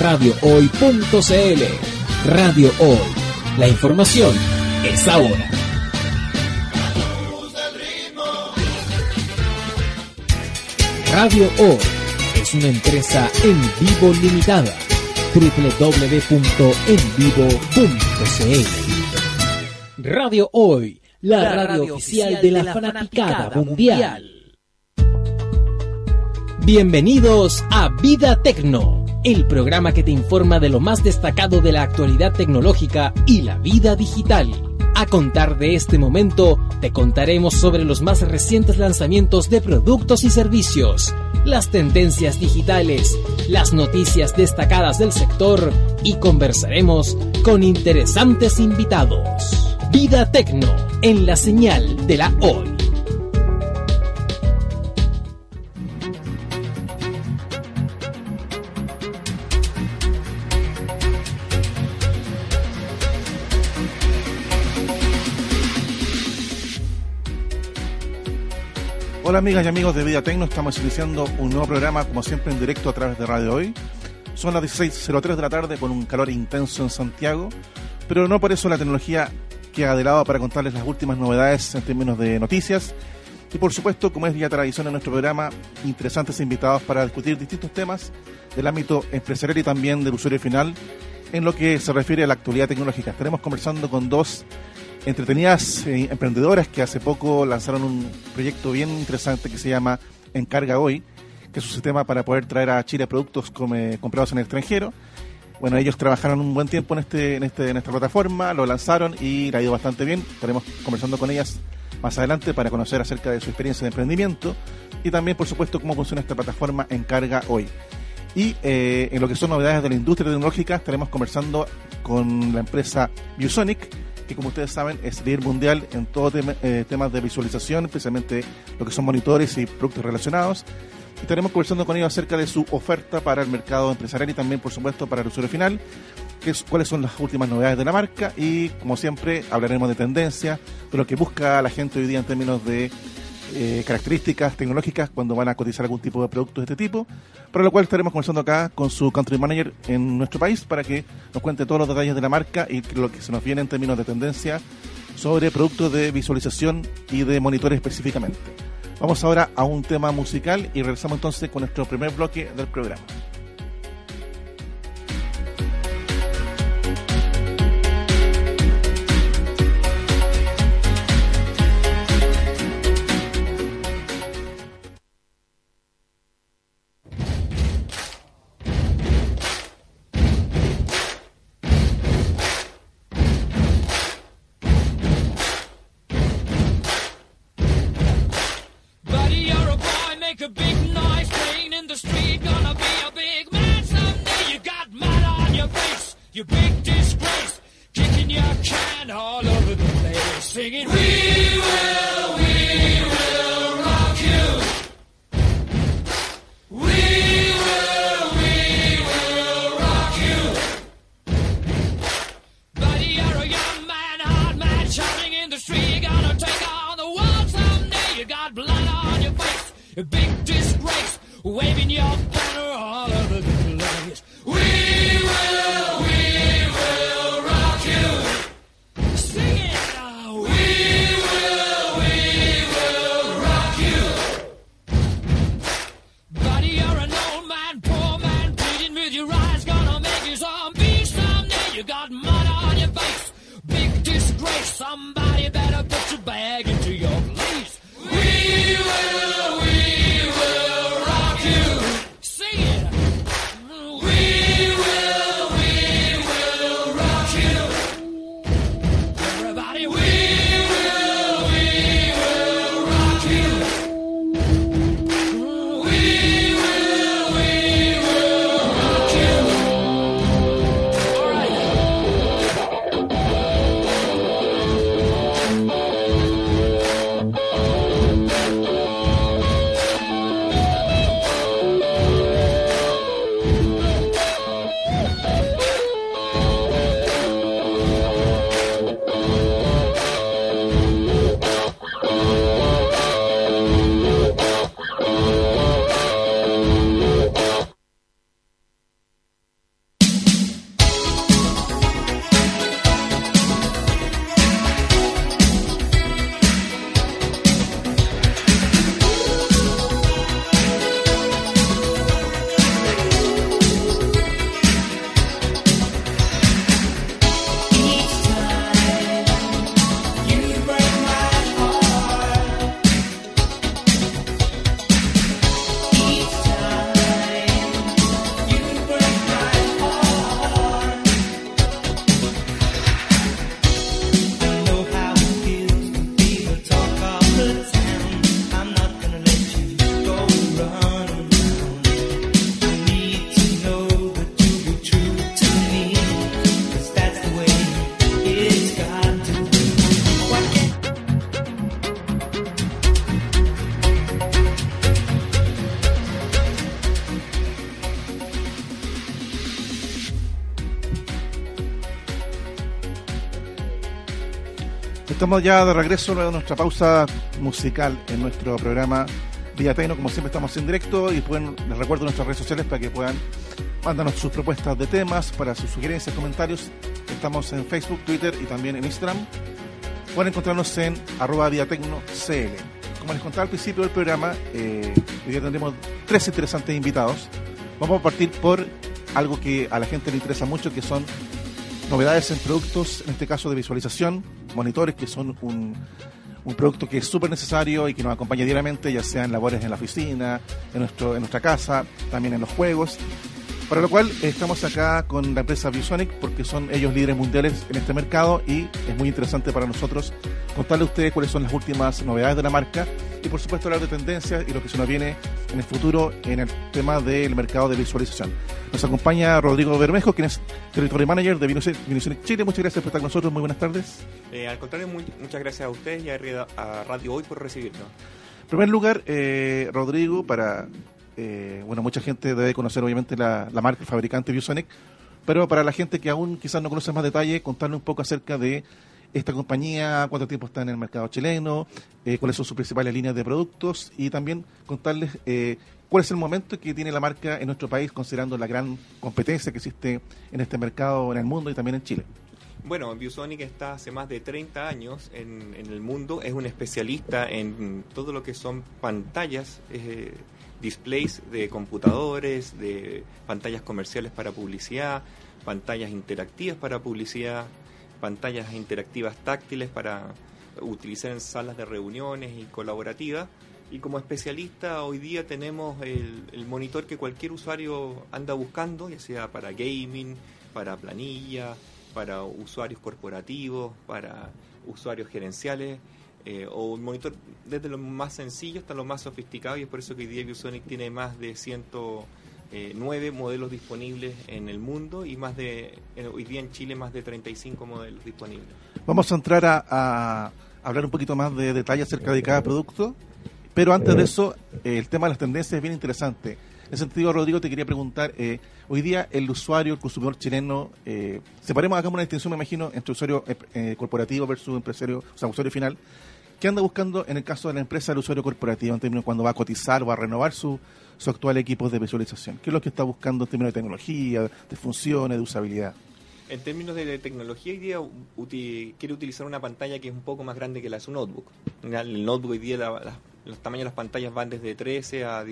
radiohoy.cl Radio Hoy. La información es ahora. Radio Hoy es una empresa en vivo limitada. www.envivo.cl Radio Hoy, la, radio, oficial de la, fanaticada mundial. Bienvenidos a Vida Tecno, el programa que te informa de lo más destacado de la actualidad tecnológica y la vida digital. A contar de este momento, te contaremos sobre los más recientes lanzamientos de productos y servicios, las tendencias digitales, las noticias destacadas del sector y conversaremos con interesantes invitados. Vida Tecno, en la señal de la hoy. Hola amigas y amigos de Vida Tecno, estamos iniciando un nuevo programa como siempre en directo a través de Radio Hoy. Son las 16.03 de la tarde con un calor intenso en Santiago, pero no por eso la tecnología queda de lado para contarles las últimas novedades en términos de noticias. Y por supuesto, como es ya tradición en nuestro programa, interesantes invitados para discutir distintos temas del ámbito empresarial y también del usuario final en lo que se refiere a la actualidad tecnológica. Estaremos conversando con dos entretenidas eh, emprendedoras que hace poco lanzaron un proyecto bien interesante que se llama Encarga Hoy, que es un sistema para poder traer a Chile productos comprados en el extranjero. Bueno, ellos trabajaron un buen tiempo en, este, en, este, esta plataforma, lo lanzaron y le ha ido bastante bien. Estaremos conversando con ellas más adelante para conocer acerca de su experiencia de emprendimiento y también, por supuesto, cómo funciona esta plataforma Encarga Hoy. Y eh, en lo que son novedades de la industria tecnológica, estaremos conversando con la empresa ViewSonic, que como ustedes saben es líder mundial en todos eh, temas de visualización, especialmente lo que son monitores y productos relacionados. Estaremos conversando con ellos acerca de su oferta para el mercado empresarial y también, por supuesto, para el usuario final, que es, cuáles son las últimas novedades de la marca y, como siempre, hablaremos de tendencia, de lo que busca la gente hoy día en términos de eh, características tecnológicas cuando van a cotizar algún tipo de producto de este tipo, para lo cual estaremos conversando acá con su country manager en nuestro país para que nos cuente todos los detalles de la marca y lo que se nos viene en términos de tendencia sobre productos de visualización y de monitores específicamente. Vamos ahora a un tema musical y regresamos entonces con nuestro primer bloque del programa. Estamos ya de regreso de nuestra pausa musical en nuestro programa Vía Tecno. Como siempre estamos en directo y pueden, les recuerdo nuestras redes sociales para que puedan mandarnos sus propuestas de temas, para sus sugerencias, comentarios. Estamos en Facebook, Twitter y también en Instagram. Pueden encontrarnos en arroba CL. Como les contaba al principio del programa, eh, hoy día tendremos tres interesantes invitados. Vamos a partir por algo que a la gente le interesa mucho, que son novedades en productos, en este caso de visualización, monitores que son un, un producto que es súper necesario y que nos acompaña diariamente, ya sea en labores en la oficina, en, nuestro, en nuestra casa, también en los juegos. Para lo cual estamos acá con la empresa ViewSonic porque son ellos líderes mundiales en este mercado y es muy interesante para nosotros contarle a ustedes cuáles son las últimas novedades de la marca y por supuesto hablar de tendencias y lo que se nos viene en el futuro en el tema del mercado de visualización. Nos acompaña Rodrigo Bermejo, quien es Territory Manager de ViewSonic Chile. Muchas gracias por estar con nosotros. Muy buenas tardes. Eh, al contrario, muy, muchas gracias a ustedes y a, a Radio Hoy por recibirnos. En primer lugar, eh, Rodrigo, para eh, bueno, mucha gente debe conocer obviamente la, marca, el fabricante ViewSonic, pero para la gente que aún quizás no conoce más detalle, contarle un poco acerca de esta compañía, cuánto tiempo está en el mercado chileno, eh, cuáles son sus principales líneas de productos y también contarles eh, cuál es el momento que tiene la marca en nuestro país, considerando la gran competencia que existe en este mercado en el mundo y también en Chile. Bueno, ViewSonic está hace más de 30 años en, el mundo, es un especialista en todo lo que son pantallas displays de computadores, de pantallas comerciales para publicidad, pantallas interactivas para publicidad, pantallas interactivas táctiles para utilizar en salas de reuniones y colaborativas. Y como especialista hoy día tenemos el, monitor que cualquier usuario anda buscando, ya sea para gaming, para planilla, para usuarios corporativos, para usuarios gerenciales eh, o un monitor desde lo más sencillo hasta lo más sofisticado y es por eso que hoy día ViewSonic tiene más de 109 modelos disponibles en el mundo y más de hoy día en Chile más de 35 modelos disponibles. Vamos a entrar a, hablar un poquito más de detalle acerca de cada producto, pero antes de eso el tema de las tendencias es bien interesante. En ese sentido, Rodrigo, te quería preguntar, eh, hoy día el usuario, el consumidor chileno, eh, separemos, hagamos una distinción, me imagino, entre usuario eh, corporativo versus empresario, o sea, usuario final. ¿Qué anda buscando en el caso de la empresa el usuario corporativo en términos cuando va a cotizar o a renovar su, su actual equipo de visualización? ¿Qué es lo que está buscando en términos de tecnología, de funciones, de usabilidad? En términos de tecnología, hoy día quiere utilizar una pantalla que es un poco más grande que la de su notebook. El notebook hoy día, la, los tamaños de las pantallas van desde 13 a,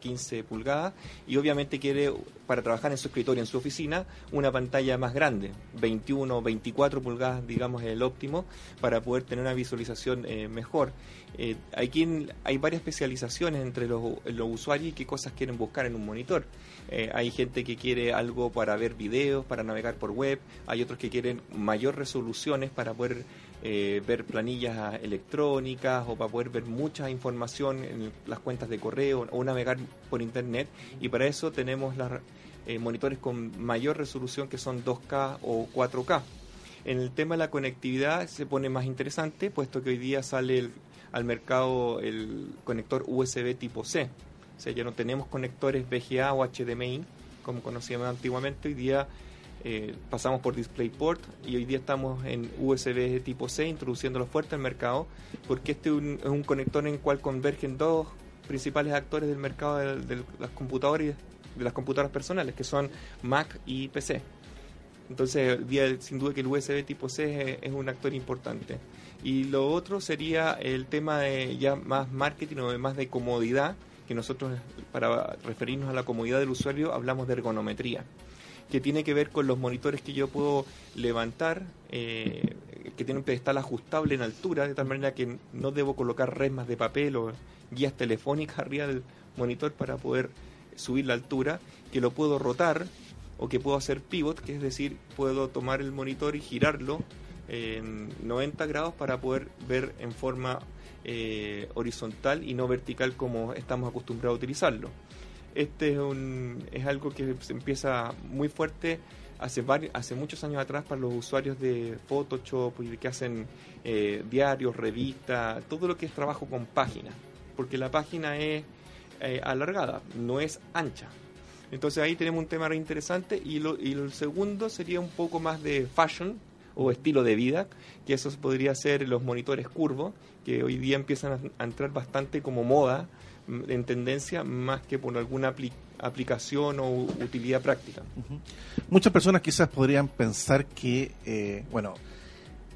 15 pulgadas y obviamente quiere para trabajar en su escritorio, en su oficina, una pantalla más grande, 21 o 24 pulgadas, digamos, es el óptimo, para poder tener una visualización eh, mejor. Eh, hay, hay varias especializaciones entre los, los, usuarios y qué cosas quieren buscar en un monitor. Eh, hay gente que quiere algo para ver videos, para navegar por web, hay otros que quieren mayor resoluciones para poder eh, ver planillas electrónicas o para poder ver mucha información en las cuentas de correo o navegar por internet y para eso tenemos los eh, monitores con mayor resolución que son 2K o 4K. En el tema de la conectividad se pone más interesante puesto que hoy día sale al mercado el conector USB tipo C. O sea, ya no tenemos conectores VGA o HDMI como conocíamos antiguamente, hoy día eh, pasamos por DisplayPort y hoy día estamos en USB tipo C, introduciéndolo fuerte al mercado, porque este es un, conector en el cual convergen dos principales actores del mercado de, las computadoras de las computadoras personales, que son Mac y PC. Entonces, día, sin duda que el USB tipo C es, un actor importante. Y lo otro sería el tema de ya más marketing o más de comodidad, que nosotros, para referirnos a la comodidad del usuario, hablamos de ergonometría que tiene que ver con los monitores que yo puedo levantar, eh, que tienen un pedestal ajustable en altura, de tal manera que no debo colocar resmas de papel o guías telefónicas arriba del monitor para poder subir la altura, que lo puedo rotar o que puedo hacer pivot, que es decir, puedo tomar el monitor y girarlo en 90 grados para poder ver en forma eh, horizontal y no vertical como estamos acostumbrados a utilizarlo. Este es, un, es algo que se empieza muy fuerte hace, varios, hace muchos años atrás para los usuarios de Photoshop y que hacen eh, diarios, revistas, todo lo que es trabajo con páginas, porque la página es eh, alargada, no es ancha. Entonces ahí tenemos un tema re interesante y lo, y lo segundo sería un poco más de fashion o estilo de vida, que eso podría ser los monitores curvos, que hoy día empiezan a, entrar bastante como moda en tendencia más que por alguna apli- aplicación o utilidad práctica. Muchas personas quizás podrían pensar que, eh, bueno,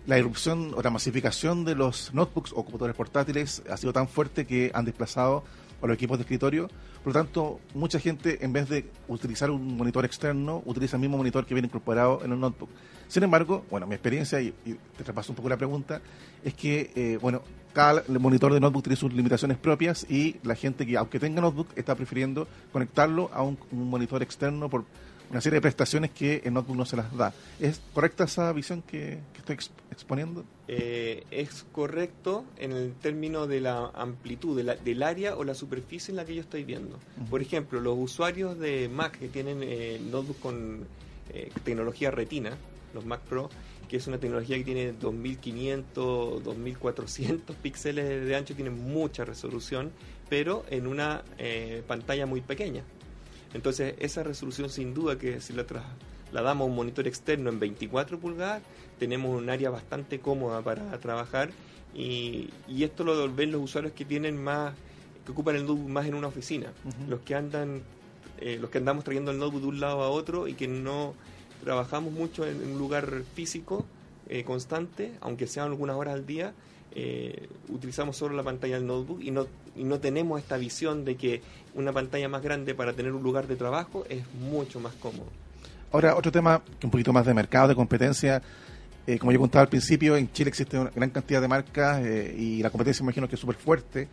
la irrupción o la masificación de los notebooks o computadores portátiles ha sido tan fuerte que han desplazado a los equipos de escritorio. Por lo tanto, mucha gente, en vez de utilizar un monitor externo, utiliza el mismo monitor que viene incorporado en un notebook. Sin embargo, bueno, mi experiencia, y, y te repaso un poco la pregunta, es que, eh, bueno, cada monitor de notebook tiene sus limitaciones propias y la gente que, aunque tenga notebook, está prefiriendo conectarlo a un, un monitor externo por una serie de prestaciones que el notebook no se las da. ¿Es correcta esa visión que, que estoy exp- exponiendo? Eh, es correcto en el término de la amplitud de la- del área o la superficie en la que yo estoy viendo. Por ejemplo, los usuarios de Mac que tienen eh, notebook con eh, tecnología retina, los Mac Pro, que es una tecnología que tiene 2500, 2400 píxeles de ancho, tiene mucha resolución, pero en una eh, pantalla muy pequeña. Entonces, esa resolución sin duda que si la trasladamos a un monitor externo en 24 pulgadas, tenemos un área bastante cómoda para trabajar y, y esto lo ven los usuarios que tienen más que ocupan el notebook más en una oficina, los que andan eh, los que andamos trayendo el notebook de un lado a otro y que no trabajamos mucho en un lugar físico eh, constante, aunque sean algunas horas al día, eh, utilizamos solo la pantalla del notebook y no, y no tenemos esta visión de que una pantalla más grande para tener un lugar de trabajo es mucho más cómodo. Ahora, otro tema que un poquito más de mercado, de competencia. Eh, como yo contaba al principio, en Chile existe una gran cantidad de marcas eh, y la competencia imagino que es súper fuerte.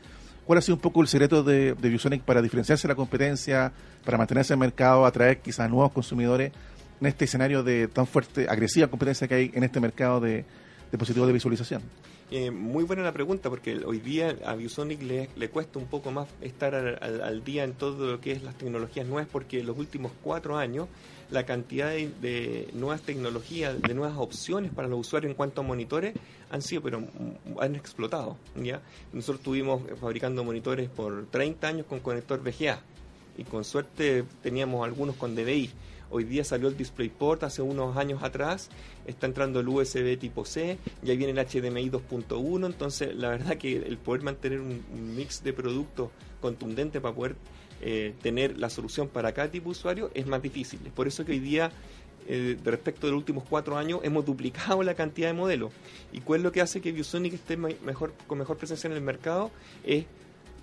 ¿Cuál ha sido un poco el secreto de, de ViewSonic para diferenciarse de la competencia, para mantenerse en el mercado, atraer quizás nuevos consumidores en este escenario de tan fuerte, agresiva competencia que hay en este mercado de dispositivos de visualización? Eh, muy buena la pregunta porque hoy día a ViewSonic le, cuesta un poco más estar al, al- al día en todo lo que es las tecnologías nuevas porque en los últimos cuatro años la cantidad de, de nuevas tecnologías, de nuevas opciones para los usuarios en cuanto a monitores han sido, pero han explotado. ¿ya? Nosotros estuvimos fabricando monitores por 30 años con conector VGA y con suerte teníamos algunos con DVI. Hoy día salió el DisplayPort hace unos años atrás, está entrando el USB tipo C, ya viene el HDMI 2.1, entonces la verdad que el poder mantener un, mix de productos contundente para poder eh, tener la solución para cada tipo de usuario es más difícil. Es por eso que hoy día, eh, respecto de los últimos cuatro años, hemos duplicado la cantidad de modelos. ¿Y cuál es lo que hace que ViewSonic esté mejor, con mejor presencia en el mercado? Es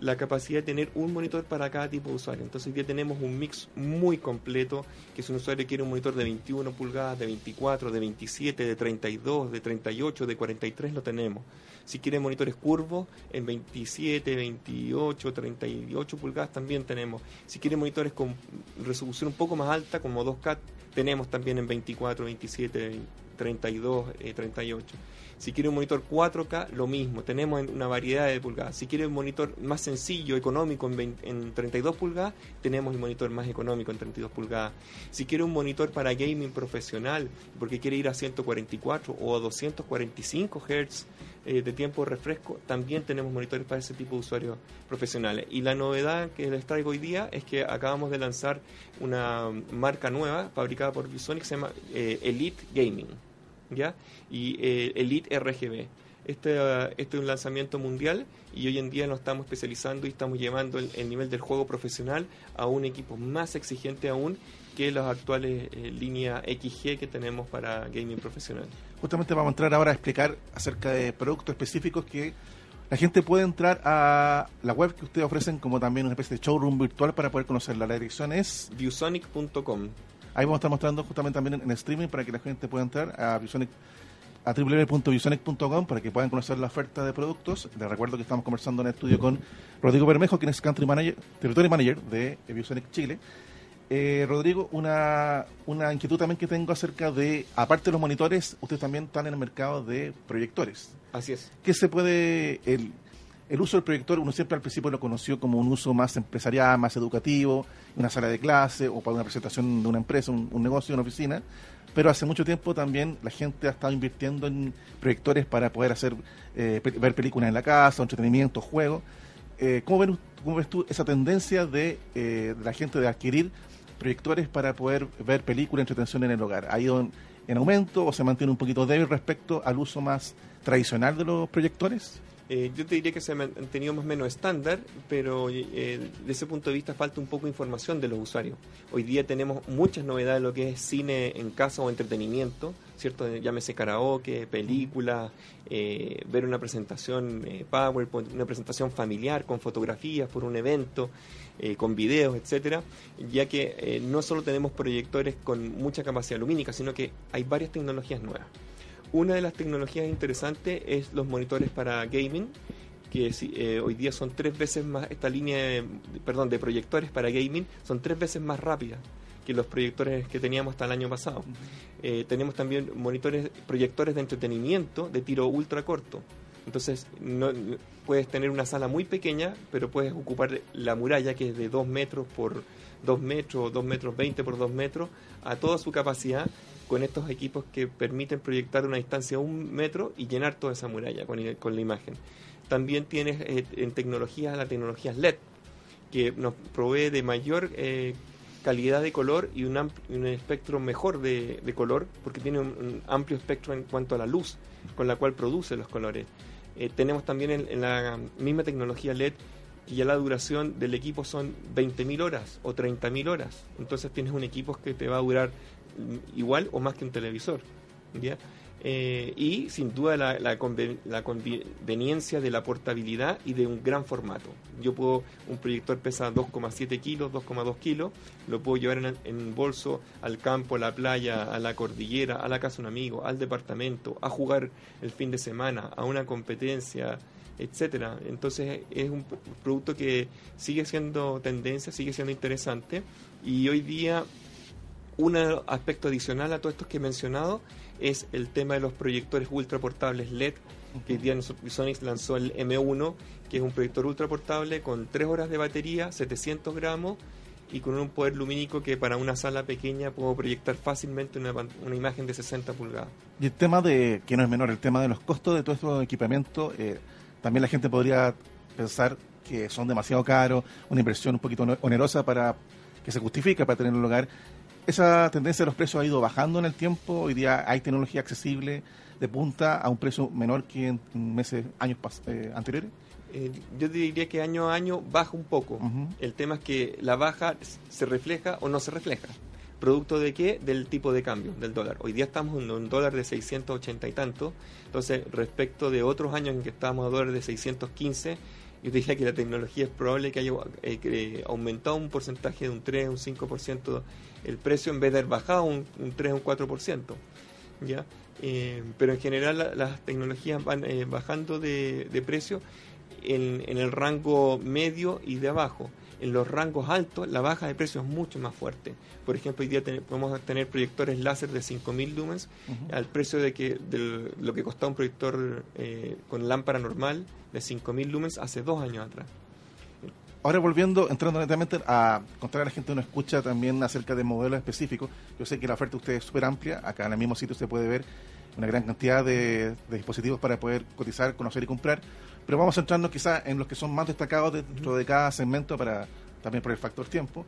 la capacidad de tener un monitor para cada tipo de usuario. Entonces hoy día tenemos un mix muy completo, que si un usuario quiere un monitor de 21 pulgadas, de 24, de 27, de 32, de 38, de 43, lo tenemos. Si quiere monitores curvos, en 27, 28, 38 pulgadas también tenemos. Si quiere monitores con resolución un poco más alta, como 2K, tenemos también en 24, 27, 32, eh, 38. Si quiere un monitor 4K, lo mismo, tenemos en una variedad de pulgadas. Si quiere un monitor más sencillo, económico, en, 20 en 32 pulgadas, tenemos el monitor más económico en 32 pulgadas. Si quiere un monitor para gaming profesional, porque quiere ir a 144 o a 245 Hz eh, de tiempo de refresco, también tenemos monitores para ese tipo de usuarios profesionales. Y la novedad que les traigo hoy día es que acabamos de lanzar una marca nueva fabricada por ViewSonic, se llama eh, Elite Gaming. ¿ya? Y eh, Elite RGB. Este, este es un lanzamiento mundial y hoy en día nos estamos especializando y estamos llevando el, el nivel del juego profesional a un equipo más exigente aún que las actuales eh, líneas XG que tenemos para gaming profesional. Justamente vamos a entrar ahora a explicar acerca de productos específicos que la gente puede entrar a la web que ustedes ofrecen como también una especie de showroom virtual para poder conocerla. La dirección es Viewsonic.com. Ahí vamos a estar mostrando justamente también en streaming para que la gente pueda entrar a Viewsonic a www.viewsonic.com para que puedan conocer la oferta de productos. Les recuerdo que estamos conversando en el estudio con Rodrigo Bermejo, quien es Country Manager, Territory Manager de Viewsonic Chile. Eh, Rodrigo, una, una inquietud también que tengo acerca de, aparte de los monitores, ustedes también están en el mercado de proyectores. Así es. ¿Qué se puede, el, el uso del proyector, uno siempre al principio lo conoció como un uso más empresarial, más educativo, una sala de clase o para una presentación de una empresa, un, un negocio, una oficina, pero hace mucho tiempo también la gente ha estado invirtiendo en proyectores para poder hacer eh, ver películas en la casa, entretenimiento, juegos. Eh, ¿cómo, ven- cómo ves tú esa tendencia de, eh, de la gente de adquirir proyectores para poder ver películas, entretención en el hogar? ¿Ha ido en, en aumento o se mantiene un poquito débil respecto al uso más tradicional de los proyectores? Eh, yo te diría que se ha mantenido más o menos estándar, pero eh, desde ese punto de vista falta un poco de información de los usuarios. Hoy día tenemos muchas novedades de lo que es cine en casa o entretenimiento, ¿cierto? Llámese karaoke, películas, eh, ver una presentación eh, PowerPoint, una presentación familiar con fotografías por un evento, eh, con videos, etcétera, ya que eh, no solo tenemos proyectores con mucha capacidad lumínica, sino que hay varias tecnologías nuevas. Una de las tecnologías interesantes es los monitores para gaming, que eh, hoy día son tres veces más, esta línea, de, perdón, de proyectores para gaming son tres veces más rápida que los proyectores que teníamos hasta el año pasado. Eh, tenemos también monitores, proyectores de entretenimiento de tiro ultra corto. Entonces, no- puedes tener una sala muy pequeña, pero puedes ocupar la muralla que es de 2 metros por 2 metros, 2 metros 20 por 2 metros, a toda su capacidad con estos equipos que permiten proyectar una distancia de un metro y llenar toda esa muralla con, con la imagen. También tienes eh, en tecnología la tecnología LED, que nos provee de mayor eh, calidad de color y un, un espectro mejor de, de color, porque tiene un, amplio espectro en cuanto a la luz con la cual produce los colores. Eh, tenemos también en, en la misma tecnología LED que ya la duración del equipo son 20.000 horas o 30.000 horas. Entonces tienes un equipo que te va a durar igual o más que un televisor. Eh, y sin duda la, la, conven- la conveniencia de la portabilidad y de un gran formato. Yo puedo, un proyector pesa 2,7 kilos, 2,2 kilos, lo puedo llevar en, en bolso al campo, a la playa, a la cordillera, a la casa de un amigo, al departamento, a jugar el fin de semana, a una competencia, etcétera. Entonces es un producto que sigue siendo tendencia, sigue siendo interesante y hoy día un aspecto adicional a todos estos que he mencionado es el tema de los proyectores ultra portables LED, que hoy día nosotros- Sonic lanzó el M1, que es un proyector ultra portable con 3 horas de batería, 700 gramos y con un poder lumínico que para una sala pequeña puedo proyectar fácilmente una, imagen de 60 pulgadas. Y el tema de, que no es menor, el tema de los costos de todo estos equipamientos, eh, también la gente podría pensar que son demasiado caros, una inversión un poquito onerosa para que se justifica para tener un lugar. Esa tendencia de los precios ha ido bajando en el tiempo, hoy día hay tecnología accesible de punta a un precio menor que en meses, años eh, anteriores. Eh, yo diría que año a año baja un poco. El tema es que la baja se refleja o no se refleja. ¿Producto de qué? Del tipo de cambio, del dólar. Hoy día estamos en un dólar de 680 y tanto. Entonces, respecto de otros años en que estábamos a dólar de 615, yo diría que la tecnología es probable que haya eh, eh, aumentado un porcentaje de un 3, un 5% el precio en vez de haber bajado un, un 3, un 4%. ¿ya? Eh, pero en general la- las tecnologías van eh, bajando de, de precio en, en el rango medio y de abajo. En los rangos altos la baja de precio es mucho más fuerte. Por ejemplo, hoy día ten- podemos tener proyectores láser de 5000 lumens al precio de que de lo que costaba un proyector eh, con lámpara normal de 5000 lumens hace dos años atrás. Ahora volviendo, entrando netamente a contar a la gente que nos escucha también acerca de modelos específicos. Yo sé que la oferta de ustedes es súper amplia. Acá en el mismo sitio se puede ver una gran cantidad de, de dispositivos para poder cotizar, conocer y comprar. Pero vamos centrarnos quizás en los que son más destacados dentro de cada segmento para también por el factor tiempo.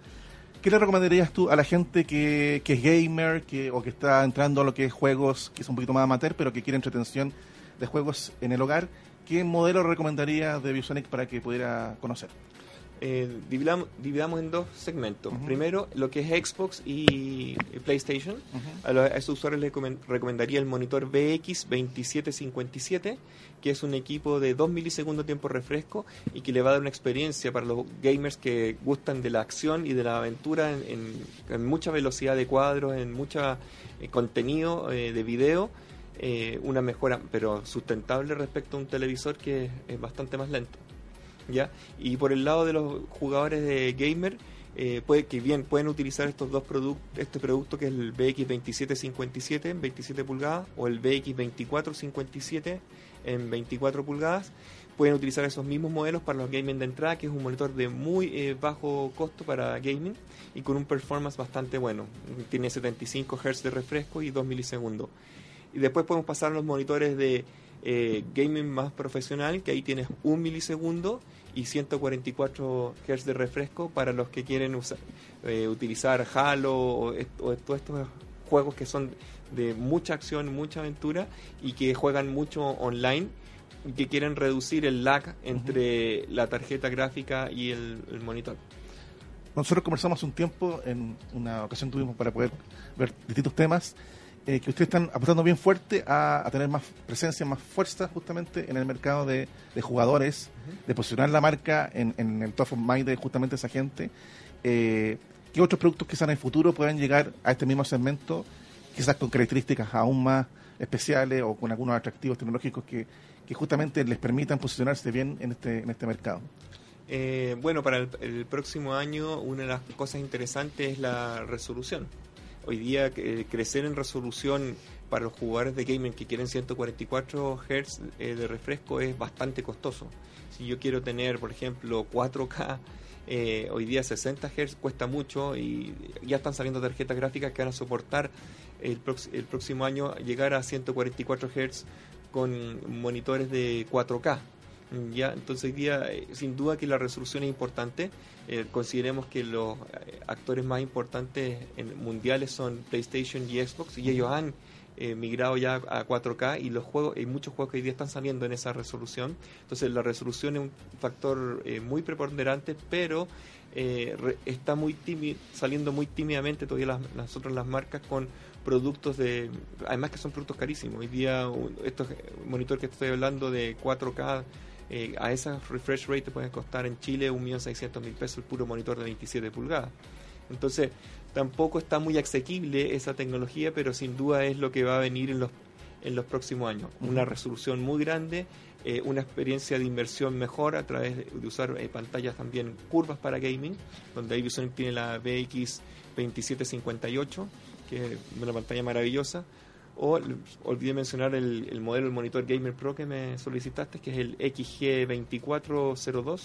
¿Qué le recomendarías tú a la gente que, que es gamer que, o que está entrando a lo que es juegos, que es un poquito más amateur, pero que quiere entretención de juegos en el hogar? ¿Qué modelo recomendarías de ViewSonic para que pudiera conocer? Eh, dividamos, dividamos en dos segmentos. Primero, lo que es Xbox y PlayStation. A, los- a esos usuarios les comen- recomendaría el monitor BX2757, que es un equipo de 2 milisegundos de tiempo refresco y que le va a dar una experiencia para los gamers que gustan de la acción y de la aventura en, en- en mucha velocidad de cuadros, en mucho contenido eh, de video. eh, una mejora, pero sustentable respecto a un televisor que es- es bastante más lento. ¿Ya? Y por el lado de los jugadores de gamer, eh, puede que bien pueden utilizar estos dos productos, este producto que es el BX2757 en 27 pulgadas o el BX2457 en 24 pulgadas. Pueden utilizar esos mismos modelos para los gaming de entrada, que es un monitor de muy eh, bajo costo para gaming y con un performance bastante bueno. Tiene 75 Hz de refresco y 2 milisegundos. Y después podemos pasar a los monitores de eh, gaming más profesional, que ahí tienes un milisegundo y 144 Hz de refresco para los que quieren usa- eh, utilizar Halo o, o todos estos juegos que son de mucha acción, mucha aventura y que juegan mucho online y que quieren reducir el lag entre la tarjeta gráfica y el, el monitor. Nosotros conversamos un tiempo, en una ocasión tuvimos para poder ver distintos temas, eh, que ustedes están apostando bien fuerte a, a tener más presencia, más fuerza justamente en el mercado de, de jugadores, de posicionar la marca en, en el top of mind de justamente esa gente. Eh, ¿Qué otros productos quizás en el futuro puedan llegar a este mismo segmento, quizás con características aún más especiales o con algunos atractivos tecnológicos que, que justamente les permitan posicionarse bien en este, en este mercado? Eh, bueno, para el, el próximo año una de las cosas interesantes es la resolución. Hoy día eh, crecer en resolución para los jugadores de gaming que quieren 144 Hz eh, de refresco es bastante costoso. Si yo quiero tener, por ejemplo, 4K, eh, hoy día 60 Hz cuesta mucho y ya están saliendo tarjetas gráficas que van a soportar el, el próximo año llegar a 144 Hz con monitores de 4K. Ya, entonces hoy día, eh, sin duda que la resolución es importante. Eh, consideremos que los eh, actores más importantes en mundiales son PlayStation y Xbox y ellos han eh, migrado ya a 4K y los juegos, hay muchos juegos que hoy día están saliendo en esa resolución. Entonces la resolución es un factor muy preponderante, pero re- está muy tími- saliendo muy tímidamente todavía las, nosotros las marcas con productos de además que son productos carísimos hoy día estos monitor que estoy hablando de 4K eh, a esa refresh rate te pueden costar en Chile 1.600.000 pesos el puro monitor de 27 pulgadas. Entonces tampoco está muy asequible esa tecnología pero sin duda es lo que va a venir en los en los próximos años. Una resolución muy grande eh, una experiencia de inversión mejor a través de, usar eh, pantallas también curvas para gaming donde ahí ViewSonic tiene la BX 2758 que es una pantalla maravillosa. O olvidé mencionar el, el modelo del monitor Gamer Pro que me solicitaste, que es el XG2402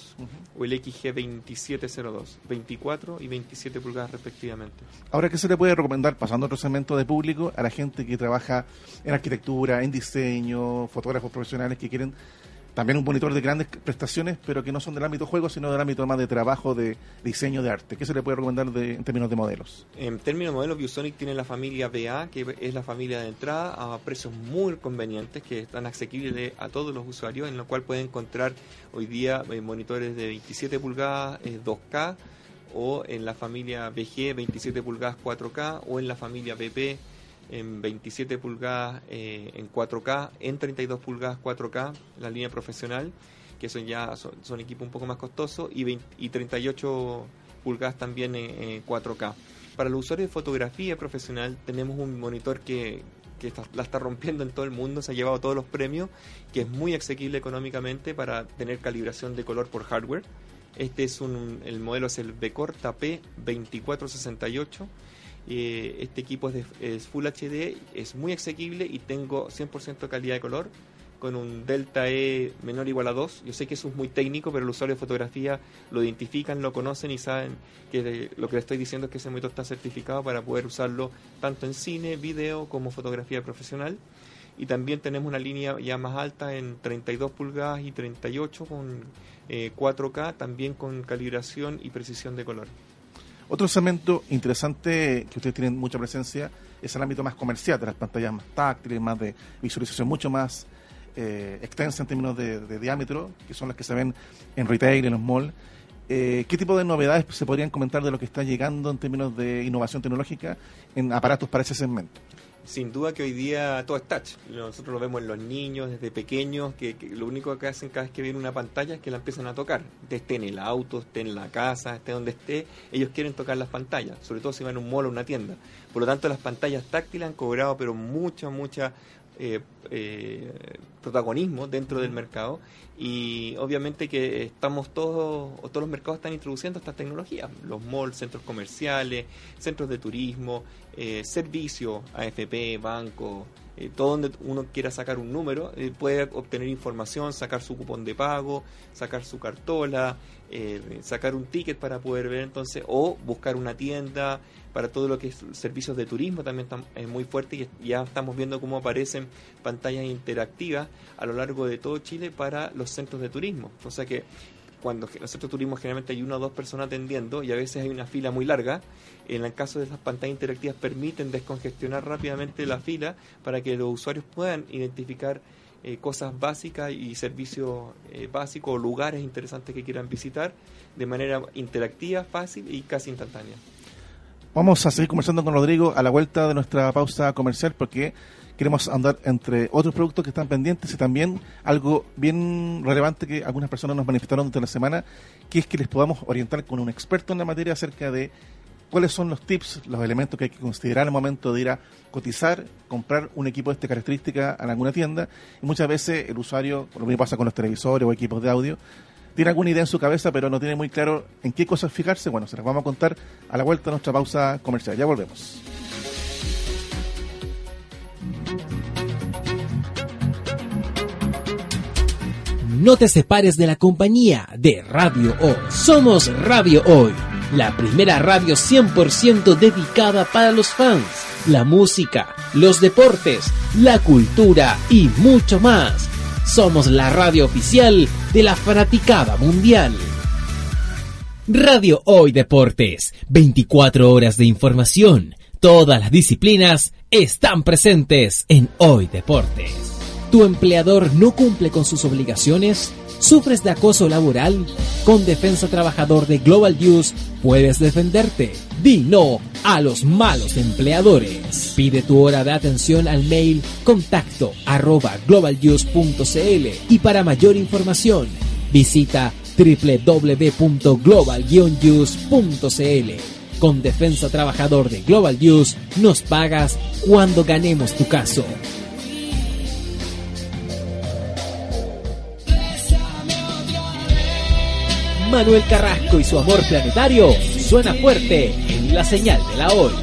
o el XG2702, 24 y 27 pulgadas respectivamente. Ahora, ¿qué se le puede recomendar, pasando a otro segmento de público, a la gente que trabaja en arquitectura, en diseño, fotógrafos profesionales que quieren también un monitor de grandes prestaciones, pero que no son del ámbito juego, sino del ámbito más de trabajo, de diseño, de arte? ¿Qué se le puede recomendar de- en términos de modelos? En términos de modelos, ViewSonic tiene la familia BA, que es la familia de entrada, a precios muy convenientes, que están asequibles a todos los usuarios, en lo cual pueden encontrar hoy día eh, monitores de 27 pulgadas eh, 2K, o en la familia BG 27 pulgadas 4K, o en la familia BP en 27 pulgadas eh, en 4K, en 32 pulgadas 4K, la línea profesional, que son ya son, equipos un poco más costosos, y, 20 y 38 pulgadas también en, en 4K. Para los usuarios de fotografía profesional tenemos un monitor que, que está- la está rompiendo en todo el mundo, se ha llevado todos los premios, que es muy asequible económicamente para tener calibración de color por hardware. Este es un, el modelo es el Becor Tapé 2468. Eh, este equipo es, de- Full HD, es muy asequible y tengo 100% calidad de color con un delta E menor o igual a 2. Yo sé que eso es muy técnico, pero los usuarios de fotografía lo identifican, lo conocen y saben que lo que le estoy diciendo es que ese monitor está certificado para poder usarlo tanto en cine, video como fotografía profesional. Y también tenemos una línea ya más alta en 32 pulgadas y 38 con eh, 4K, también con calibración y precisión de color. Otro segmento interesante que ustedes tienen mucha presencia es el ámbito más comercial, de las pantallas más táctiles, más de visualización, mucho más eh, extensa en términos de, diámetro, que son las que se ven en retail, en los malls. Eh, ¿Qué tipo de novedades se podrían comentar de lo que está llegando en términos de innovación tecnológica en aparatos para ese segmento? Sin duda que hoy día todo es touch. Nosotros lo vemos en los niños desde pequeños, que, lo único que hacen cada vez que ven una pantalla es que la empiezan a tocar. Esté en el auto, esté en la casa, esté donde esté, ellos quieren tocar las pantallas, sobre todo si van a un mall o una tienda. Por lo tanto, las pantallas táctiles han cobrado pero mucha, mucha eh, eh, protagonismo dentro del mercado. Y obviamente que estamos todos, o todos los mercados están introduciendo estas tecnologías, los malls, centros comerciales, centros de turismo, eh, servicios, AFP, banco, eh, todo donde uno quiera sacar un número, eh, puede obtener información, sacar su cupón de pago, sacar su cartola, eh, sacar un ticket para poder ver entonces, o buscar una tienda, para todo lo que es servicios de turismo también tam- es muy fuerte y ya estamos viendo cómo aparecen pantallas interactivas a lo largo de todo Chile para los centros de turismo. O sea que cuando en el centro de turismo generalmente hay una o dos personas atendiendo y a veces hay una fila muy larga, en el caso de esas pantallas interactivas permiten descongestionar rápidamente la fila para que los usuarios puedan identificar eh, cosas básicas y servicios eh, básicos o lugares interesantes que quieran visitar de manera interactiva, fácil y casi instantánea. Vamos a seguir conversando con Rodrigo a la vuelta de nuestra pausa comercial porque queremos andar entre otros productos que están pendientes y también algo bien relevante que algunas personas nos manifestaron durante la semana, que es que les podamos orientar con un experto en la materia acerca de cuáles son los tips, los elementos que hay que considerar al momento de ir a cotizar, comprar un equipo de esta característica en alguna tienda. Y muchas veces el usuario, lo mismo pasa con los televisores o equipos de audio, tiene alguna idea en su cabeza, pero no tiene muy claro en qué cosas fijarse. Bueno, se las vamos a contar a la vuelta de nuestra pausa comercial. Ya volvemos. No te separes de la compañía de Radio Hoy. Somos Radio Hoy, la primera radio 100% dedicada para los fans, la música, los deportes, la cultura y mucho más. Somos la radio oficial de la fanaticada mundial. Radio Hoy Deportes, 24 horas de información. Todas las disciplinas están presentes en Hoy Deportes. ¿Tu empleador no cumple con sus obligaciones? ¿Sufres de acoso laboral? Con Defensa Trabajador de Global News puedes defenderte. Di no a los malos empleadores. Pide tu hora de atención al mail contacto arroba globalnews.cl y para mayor información visita www.global-news.cl. Con Defensa Trabajador de Global News nos pagas cuando ganemos tu caso. Manuel Carrasco y su amor planetario suena fuerte en la señal de la hoy.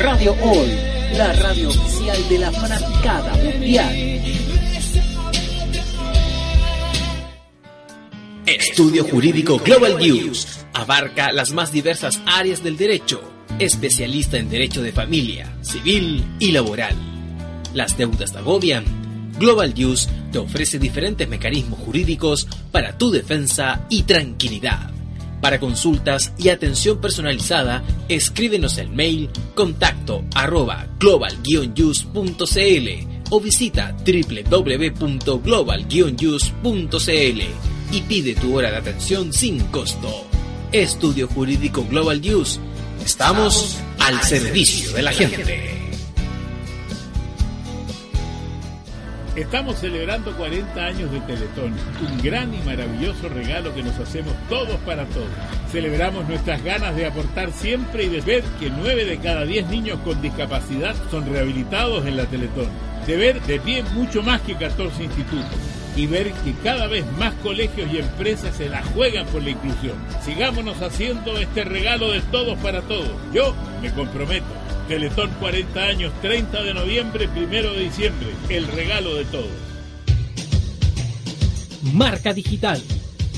Radio Hoy, la radio oficial de la fanaticada mundial. Estudio Jurídico Global News abarca las más diversas áreas del derecho, especialista en derecho de familia, civil y laboral. Las deudas te agobian. Global News te ofrece diferentes mecanismos jurídicos para tu defensa y tranquilidad. Para consultas y atención personalizada, escríbenos el mail contacto arroba global o visita www.global y pide tu hora de atención sin costo. Estudio Jurídico Global News. Estamos al servicio de la gente. Estamos celebrando 40 años de Teletón, un gran y maravilloso regalo que nos hacemos todos para todos. Celebramos nuestras ganas de aportar siempre y de ver que 9 de cada 10 niños con discapacidad son rehabilitados en la Teletón. De ver de pie mucho más que 14 institutos y ver que cada vez más colegios y empresas se la juegan por la inclusión. Sigámonos haciendo este regalo de todos para todos. Yo me comprometo. Teletón 40 años, 30 de noviembre, 1 de diciembre. El regalo de todos. Marca digital.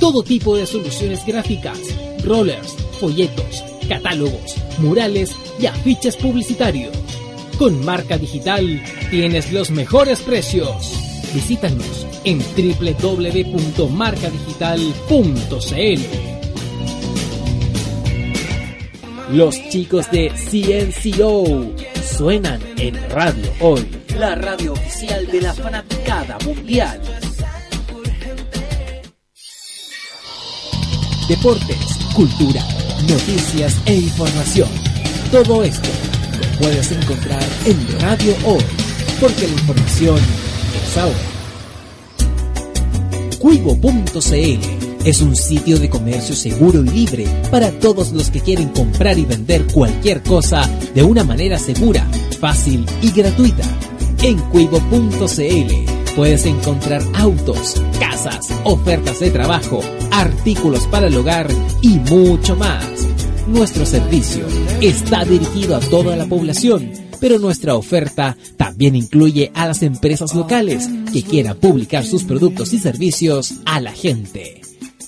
Todo tipo de soluciones gráficas, rollers, folletos, catálogos, murales y afiches publicitarios. Con Marca Digital tienes los mejores precios. Visítanos en www.marcadigital.cl. Los chicos de CNCO suenan en Radio Hoy, la radio oficial de la fanaticada mundial. Deportes, cultura, noticias e información. Todo esto lo puedes encontrar en Radio Hoy, porque la información es ahora. Cuivo.cl es un sitio de comercio seguro y libre para todos los que quieren comprar y vender cualquier cosa de una manera segura, fácil y gratuita. En Cuivo.cl puedes encontrar autos, casas, ofertas de trabajo, artículos para el hogar y mucho más. Nuestro servicio está dirigido a toda la población, pero nuestra oferta también incluye a las empresas locales que quieran publicar sus productos y servicios a la gente.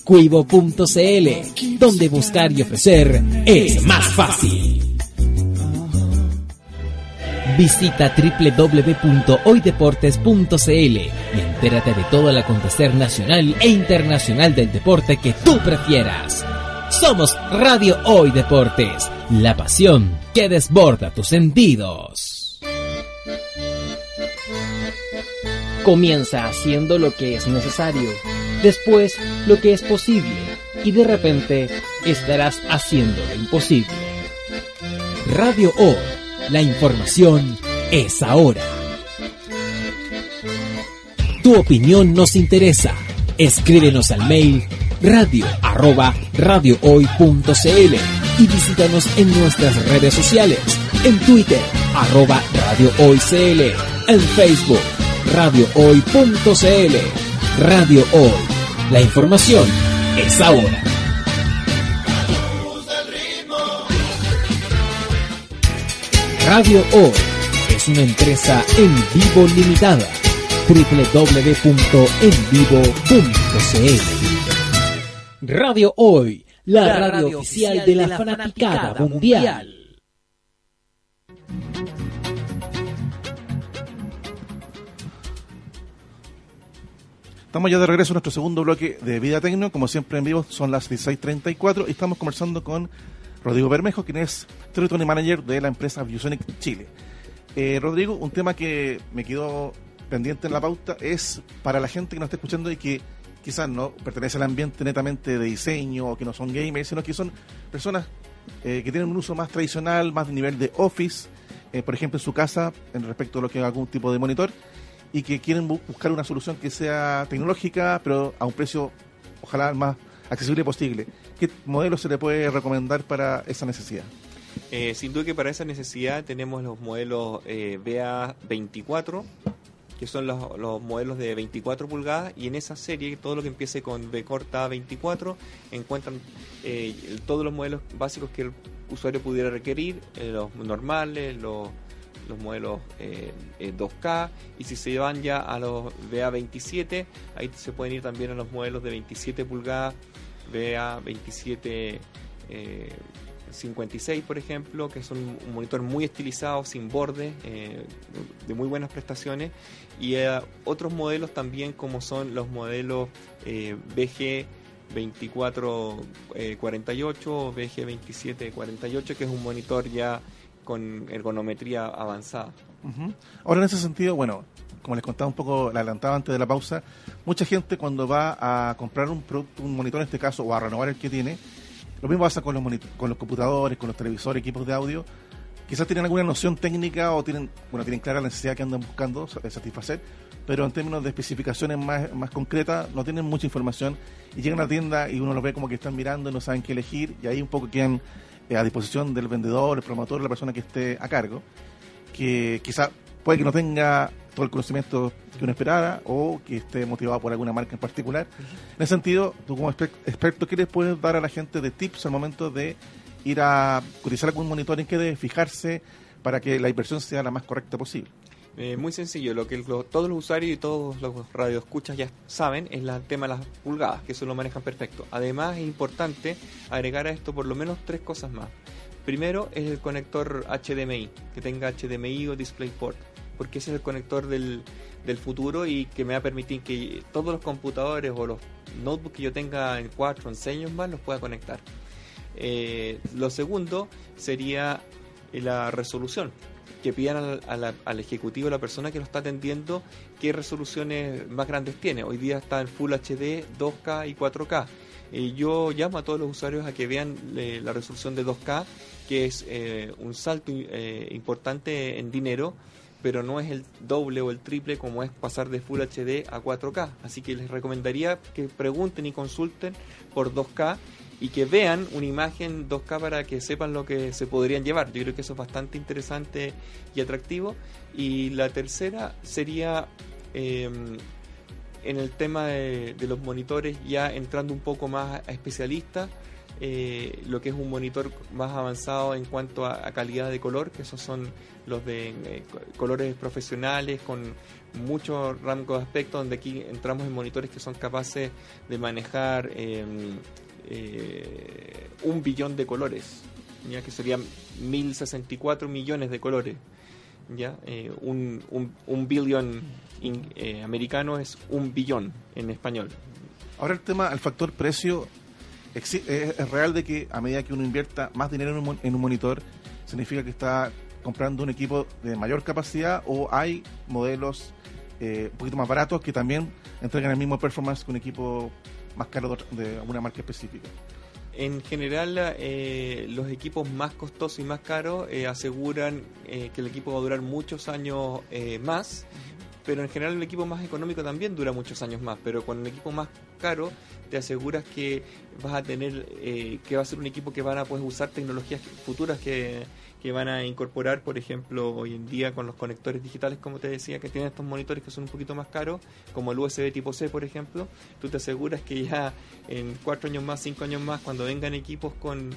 Cuivo.cl, donde buscar y ofrecer es más fácil. Visita www.hoydeportes.cl y entérate de todo el acontecer nacional e internacional del deporte que tú prefieras. Somos Radio Hoy Deportes, la pasión que desborda tus sentidos. Comienza haciendo lo que es necesario, después lo que es posible y de repente estarás haciendo lo imposible. Radio Hoy, la información es ahora. Tu opinión nos interesa. Escríbenos al mail radio arroba radiohoy.cl y visítanos en nuestras redes sociales, en Twitter arroba radiohoycl, en Facebook radiohoy.cl. Radio Hoy, la información es ahora. Radio Hoy es una empresa en vivo limitada www.envivo.cl Radio Hoy, la, radio, oficial de la, fanaticada mundial. Estamos ya de regreso a nuestro segundo bloque de Vida Tecno. Como siempre en vivo son las 16.34 y estamos conversando con Rodrigo Bermejo, quien es Territory Manager de la empresa Viewsonic Chile. Eh, Rodrigo, un tema que me quedó pendiente en la pauta es para la gente que nos está escuchando y que quizás no pertenece al ambiente netamente de diseño o que no son gamers, sino que son personas eh, que tienen un uso más tradicional, más de nivel de office, eh, por ejemplo en su casa, en respecto a lo que es algún tipo de monitor, y que quieren bu- buscar una solución que sea tecnológica, pero a un precio ojalá más accesible posible. ¿Qué modelo se le puede recomendar para esa necesidad? Eh, sin duda que para esa necesidad tenemos los modelos eh, BA24, que son los, los modelos de 24 pulgadas, y en esa serie, todo lo que empiece con B corta 24, encuentran eh, todos los modelos básicos que el usuario pudiera requerir, eh, los normales, los, los modelos eh, eh, 2K, y si se van ya a los BA27, ahí se pueden ir también a los modelos de 27 pulgadas, BA27 eh, 56, por ejemplo, que son un monitor muy estilizado, sin borde, eh, de muy buenas prestaciones, y eh, otros modelos también como son los modelos eh, BG 2448 o BG 2748, que es un monitor ya con ergonometría avanzada. Ahora, en ese sentido, bueno, como les contaba un poco, la adelantaba antes de la pausa, mucha gente cuando va a comprar un producto, un monitor en este caso, o a renovar el que tiene, lo mismo pasa con los, con los computadores, con los televisores, equipos de audio, quizás tienen alguna noción técnica o tienen, bueno, tienen clara la necesidad que andan buscando sa- satisfacer, pero en términos de especificaciones más, más concretas no tienen mucha información. Y llegan a la tienda y uno los ve como que están mirando y no saben qué elegir y ahí un poco quedan eh, a disposición del vendedor, el promotor, la persona que esté a cargo que quizá puede que no tenga todo el conocimiento que uno esperara o que esté motivado por alguna marca en particular. En ese sentido, tú como exper- experto, ¿qué les puedes dar a la gente de tips al momento de ir a utilizar algún monitor en que debe fijarse para que la inversión sea la más correcta posible? Eh, muy sencillo, lo que lo- todos los usuarios y todos los radioescuchas ya saben es la- el tema de las pulgadas, que eso lo manejan perfecto. Además es importante agregar a esto por lo menos tres cosas más. Primero es el conector HDMI, que tenga HDMI o DisplayPort, porque ese es el conector del, del futuro y que me va a permitir que todos los computadores o los notebooks que yo tenga en 4 o en 6 años más los pueda conectar. Eh, lo segundo sería eh, la resolución. Que pidan al, al ejecutivo, a la persona que lo está atendiendo, qué resoluciones más grandes tiene. Hoy día está en Full HD, 2K y 4K. Eh, yo llamo a todos los usuarios a que vean la resolución de 2K, que es un salto importante en dinero, pero no es el doble o el triple como es pasar de Full HD a 4K. Así que les recomendaría que pregunten y consulten por 2K y que vean una imagen 2K para que sepan lo que se podrían llevar. Yo creo que eso es bastante interesante y atractivo. Y la tercera sería eh, en el tema de los monitores, ya entrando un poco más a especialistas, eh, lo que es un monitor más avanzado en cuanto a, calidad de color, que esos son los de eh, co- colores profesionales con mucho rango de aspectos, donde aquí entramos en monitores que son capaces de manejar eh, eh, un billón de colores, ya que serían 1064 millones de colores. ¿ya? Eh, un, un, eh, americano es un billón en español. Ahora el tema, el factor precio, es, es real de que a medida que uno invierta más dinero en un, en un monitor, significa que está comprando un equipo de mayor capacidad o hay modelos eh, un poquito más baratos que también entregan el mismo performance que un equipo más caro de, alguna marca específica. En general, eh, los equipos más costosos y más caros eh, aseguran eh, que el equipo va a durar muchos años eh, más, pero en general el equipo más económico también dura muchos años más, pero con el equipo más caro te aseguras que vas a tener, eh, que va a ser un equipo que van a poder usar tecnologías futuras que, que van a incorporar, por ejemplo, hoy en día con los conectores digitales, como te decía, que tienen estos monitores que son un poquito más caros, como el USB tipo C, por ejemplo, tú te aseguras que ya en cuatro años más, cinco años más, cuando vengan equipos con,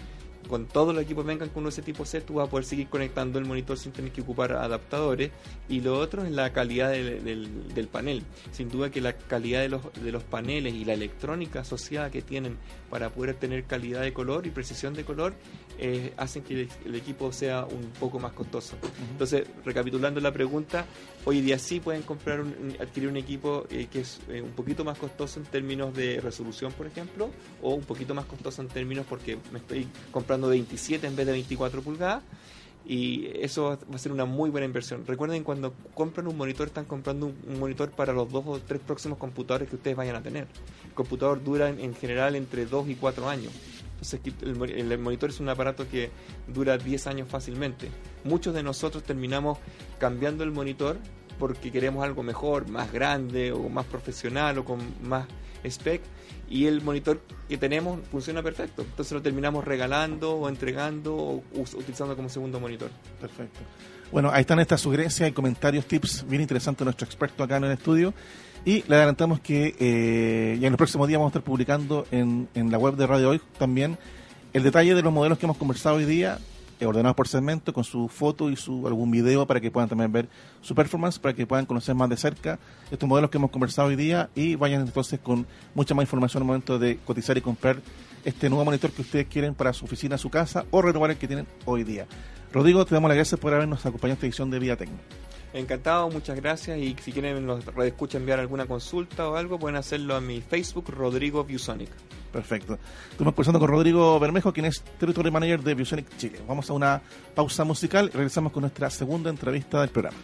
con todos los equipos vengan con USB tipo C, tú vas a poder seguir conectando el monitor sin tener que ocupar adaptadores. Y lo otro es la calidad del, del- del panel. Sin duda que la calidad de los, de los paneles y la electrónica asociada que tienen para poder tener calidad de color y precisión de color eh, hacen que el, el equipo sea un poco más costoso. Entonces, recapitulando la pregunta, hoy día sí pueden comprar un- adquirir un equipo eh, que es eh, un poquito más costoso en términos de resolución, por ejemplo, o un poquito más costoso en términos porque me estoy comprando 27 en vez de 24 pulgadas. Y eso va a ser una muy buena inversión. Recuerden cuando compran un monitor, están comprando un, monitor para los dos o tres próximos computadores que ustedes vayan a tener. El computador dura en, en general entre 2 y 4 años. Entonces el, el monitor es un aparato que dura 10 años fácilmente. Muchos de nosotros terminamos cambiando el monitor porque queremos algo mejor, más grande o más profesional o con más spec y el monitor que tenemos funciona perfecto. Entonces lo terminamos regalando o entregando o utilizando como segundo monitor. Perfecto. Bueno, ahí están estas sugerencias y comentarios, tips bien interesantes de nuestro experto acá en el estudio. Y le adelantamos que eh, ya en los próximos días vamos a estar publicando en, en la web de Radio Hoy también el detalle de los modelos que hemos conversado hoy día, ordenados por segmento, con su foto y su algún video para que puedan también ver su performance, para que puedan conocer más de cerca estos modelos que hemos conversado hoy día y vayan entonces con mucha más información al momento de cotizar y comprar este nuevo monitor que ustedes quieren para su oficina, su casa o renovar el que tienen hoy día. Rodrigo, te damos las gracias por habernos acompañado en esta edición de Vida Tecno. Encantado, muchas gracias y si quieren los escucha enviar alguna consulta o algo pueden hacerlo a mi Facebook Rodrigo Viewsonic. Perfecto. Estamos conversando con Rodrigo Bermejo, quien es Territory Manager de Biosonic Chile. Vamos a una pausa musical y regresamos con nuestra segunda entrevista del programa.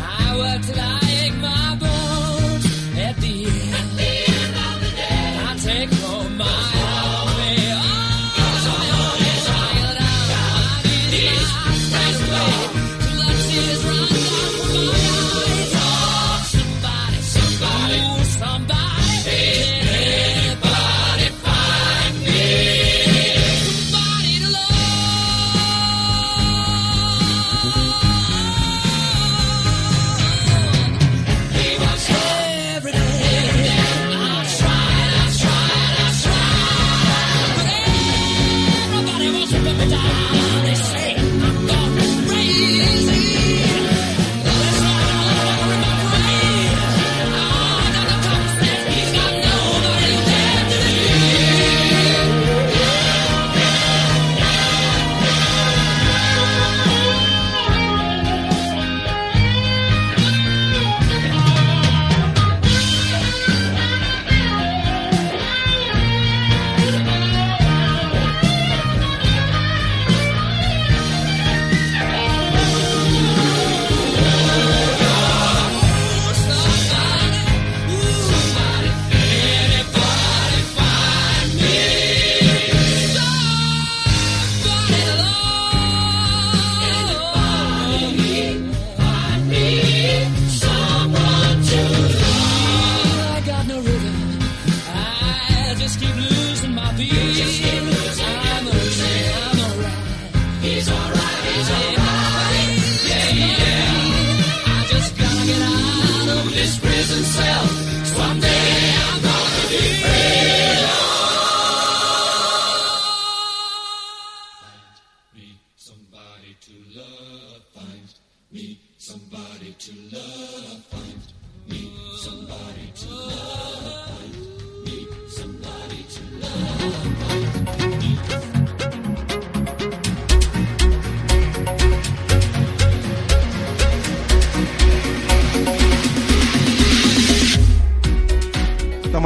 I worked like my.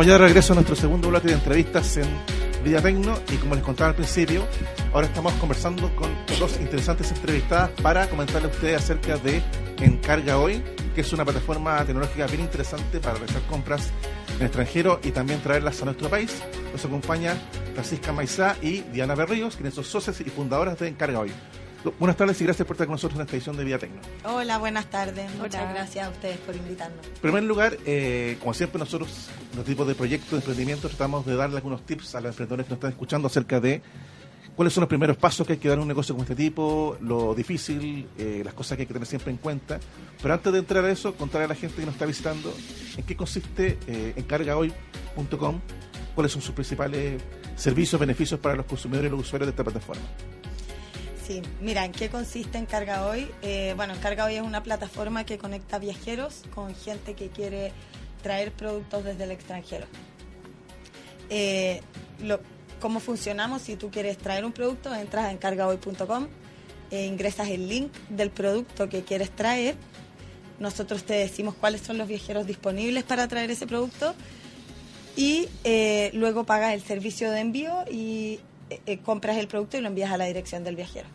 Estamos ya de regreso a nuestro segundo bloque de entrevistas en Vida Tecno y como les contaba al principio, ahora estamos conversando con dos interesantes entrevistadas para comentarle a ustedes acerca de Encarga Hoy, que es una plataforma tecnológica bien interesante para realizar compras en extranjero y también traerlas a nuestro país. Nos acompaña Francisca Maizá y Diana Berríos, quienes son socias y fundadoras de Encarga Hoy. Buenas tardes y gracias por estar con nosotros en esta edición de Vida Tecno. Hola, buenas tardes. Muchas gracias a ustedes por invitarnos. En primer lugar, eh, como siempre nosotros, los tipos de proyectos de emprendimiento, tratamos de darle algunos tips a los emprendedores que nos están escuchando acerca de cuáles son los primeros pasos que hay que dar en un negocio como este tipo, lo difícil, eh, las cosas que hay que tener siempre en cuenta. Pero antes de entrar a eso, contarle a la gente que nos está visitando en qué consiste eh, encargahoy.com, cuáles son sus principales servicios, beneficios para los consumidores y los usuarios de esta plataforma. Sí, mira, ¿en qué consiste Encarga Hoy? Eh, bueno, Encarga Hoy es una plataforma que conecta viajeros con gente que quiere traer productos desde el extranjero. Eh, ¿Cómo funcionamos? Si tú quieres traer un producto, entras a encargahoy.com, e ingresas el link del producto que quieres traer. Nosotros te decimos cuáles son los viajeros disponibles para traer ese producto y eh, luego pagas el servicio de envío y eh, compras el producto y lo envías a la dirección del viajero.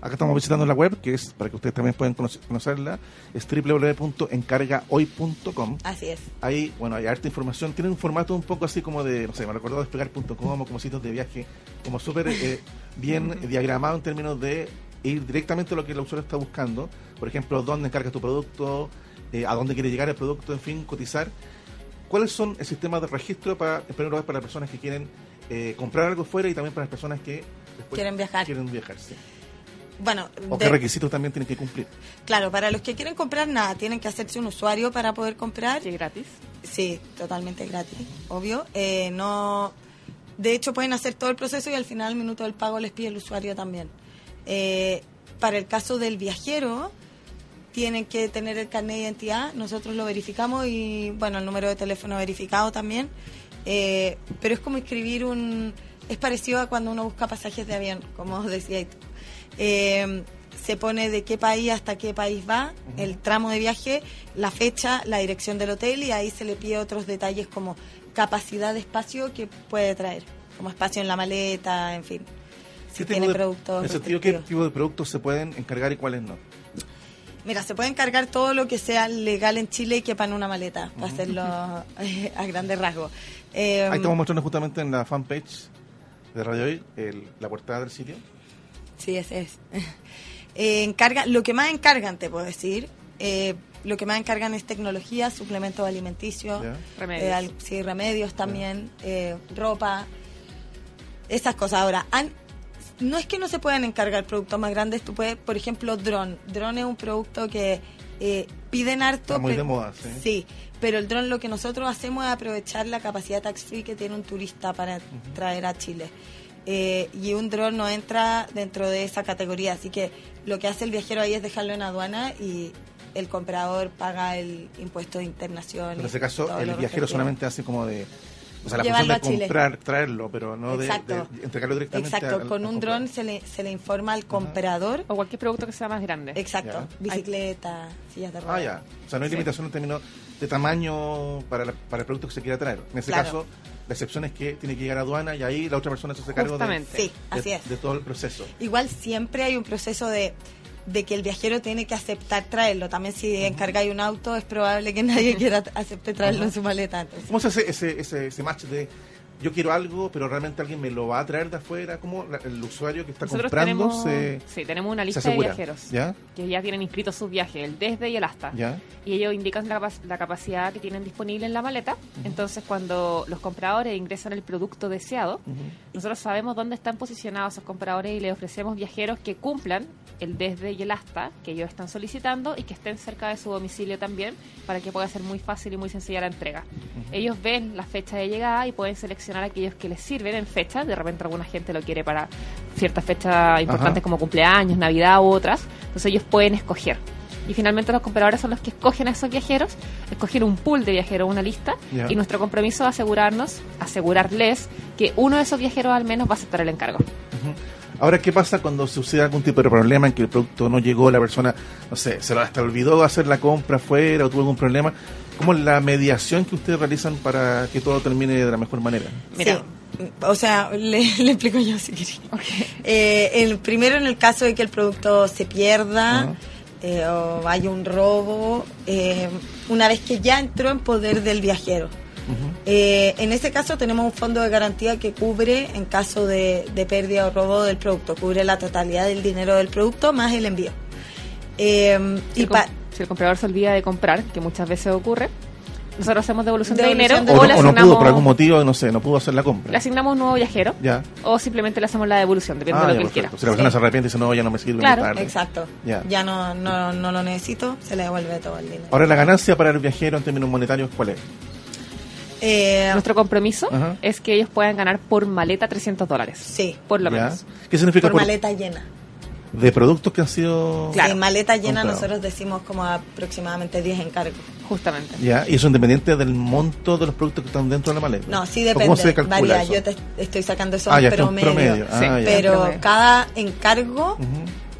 Acá estamos visitando la web, que es para que ustedes también puedan conocer- conocerla, es www.encargahoy.com. Así es. Ahí, bueno, hay harta información. Tiene un formato un poco así como de, no sé, me recordó despegar.com o como sitios de viaje, como súper eh, bien diagramado en términos de ir directamente a lo que el usuario está buscando. Por ejemplo, dónde encargas tu producto, eh, a dónde quiere llegar el producto, en fin, cotizar. ¿Cuáles son el sistema de registro para, en primer lugar, para las personas que quieren eh, comprar algo fuera y también para las personas que después Quieren viajar. quieren viajar, sí. Bueno, ¿O de- qué requisitos también tienen que cumplir? claro, para los que quieren comprar nada, tienen que hacerse un usuario para poder comprar. Sí, gratis. Sí, totalmente gratis, obvio. Eh, no, de hecho, pueden hacer todo el proceso y al final, al minuto del pago, les pide el usuario también. Eh, para el caso del viajero, tienen que tener el carnet de identidad. Nosotros lo verificamos y, bueno, el número de teléfono verificado también. Eh, pero es como escribir un. Es parecido a cuando uno busca pasajes de avión, como decía tú. Eh, se pone de qué país hasta qué país va, el tramo de viaje, la fecha, la dirección del hotel y ahí se le pide otros detalles como capacidad de espacio que puede traer, como espacio en la maleta, en fin. Si ¿Qué tipo tiene de- productos. en sentido, ¿qué tipo de productos se pueden encargar y cuáles no? Mira, se puede encargar todo lo que sea legal en Chile y quepa en una maleta, para hacerlo eh, a grandes rasgos. Eh, Ahí estamos mostrando justamente en la fanpage de Radio Hoy el- la portada del sitio. Sí, ese es. Eh, encarga, lo que más encargan, te puedo decir, eh, lo que más encargan es tecnología, suplementos alimenticios, Ya. Remedios. eh, al- sí, remedios también, eh, ropa, esas cosas. Ahora, han- no es que no se puedan encargar productos más grandes, tú puedes, por ejemplo, dron. Dron es un producto que eh, piden harto. Está muy pero- de moda, sí. Sí, pero el dron lo que nosotros hacemos es aprovechar la capacidad tax free que tiene un turista para traer a Chile. Eh, y un dron no entra dentro de esa categoría, así que lo que hace el viajero ahí es dejarlo en aduana y el comprador paga el impuesto de internación. En ese caso, el viajero solamente hace como de. O sea, la Llevarlo función de a Chile. comprar, traerlo, pero no de, entregarlo directamente. Exacto, al- con al un dron se le, se le informa al comprador. O cualquier producto que sea más grande. Exacto, Ya. bicicleta, sillas de ruedas. Ah, ya. O sea, no hay Sí. limitación en términos de tamaño para, la- para el producto que se quiera traer. En ese Claro. caso, la excepción es que tiene que llegar a aduana y ahí la otra persona se hace cargo de. Sí, así de- es. de todo el proceso. Igual siempre hay un proceso de, de que el viajero tiene que aceptar traerlo. También si encargáis un auto es probable que nadie quiera acepte traerlo en su maleta. Entonces, ¿Cómo se hace ese, ese, ese match de yo quiero algo, pero realmente alguien me lo va a traer de afuera? ¿Cómo la- el usuario que está Nosotros comprando tenemos, se, sí, tenemos una lista de viajeros ¿Ya? que ya tienen inscritos sus viajes, el desde y el hasta. ¿Ya? Y ellos indican la, la capacidad que tienen disponible en la maleta. Entonces, cuando los compradores ingresan el producto deseado, nosotros sabemos dónde están posicionados esos compradores y les ofrecemos viajeros que cumplan el desde y el hasta que ellos están solicitando y que estén cerca de su domicilio también para que pueda ser muy fácil y muy sencilla la entrega. Ellos ven la fecha de llegada y pueden seleccionar aquellos que les sirven en fecha. De repente alguna gente lo quiere para ciertas fechas importantes Ajá. como cumpleaños, Navidad u otras. Entonces ellos pueden escoger. Y finalmente los compradores son los que escogen a esos viajeros, escogen un pool de viajeros, una lista, y nuestro compromiso es asegurarnos, asegurarles que uno de esos viajeros al menos va a aceptar el encargo. Ahora, ¿qué pasa cuando sucede algún tipo de problema en que el producto no llegó, la persona, no sé, se lo hasta olvidó hacer la compra afuera o tuvo algún problema? ¿Cómo es la mediación que ustedes realizan para que todo termine de la mejor manera? Mira. Sí. O sea, le, le explico yo si quieres. Eh, el primero en el caso de que el producto se pierda eh, o haya un robo, eh, una vez que ya entró en poder del viajero. Eh, en ese caso tenemos un fondo de garantía que cubre en caso de, de pérdida o robo del producto, cubre la totalidad del dinero del producto más el envío. Eh, y el, pa- com- si el comprador se olvida de comprar, que muchas veces ocurre, nosotros hacemos devolución, de dinero no, o, le o no pudo, por algún motivo, no sé, no pudo hacer la compra. le asignamos un nuevo viajero Ya. o simplemente le hacemos la devolución, depende Ah, de ya, lo que él quiera. Si la persona Sí. se arrepiente y dice, no, ya no me sirve, Claro, tarde. Exacto. Ya. Ya no, no, no lo necesito, se le devuelve todo el dinero. Ahora, la ganancia para el viajero en términos monetarios, ¿cuál es? Eh, Nuestro compromiso es que ellos puedan ganar por maleta 300 dólares. sí, Por lo ¿Ya? menos. ¿Qué significa por por- maleta llena. De productos que han sido... Claro. Sí, maleta llena Comprado. nosotros decimos como aproximadamente 10 encargos. Justamente. Ya, y eso independiente del monto de los productos que están dentro de la maleta. No, sí ¿O depende. ¿Cómo se calcula varía. eso? Yo te estoy sacando eso Ah, ya, promedio. promedio. Ah, Sí. Pero promedio. cada encargo.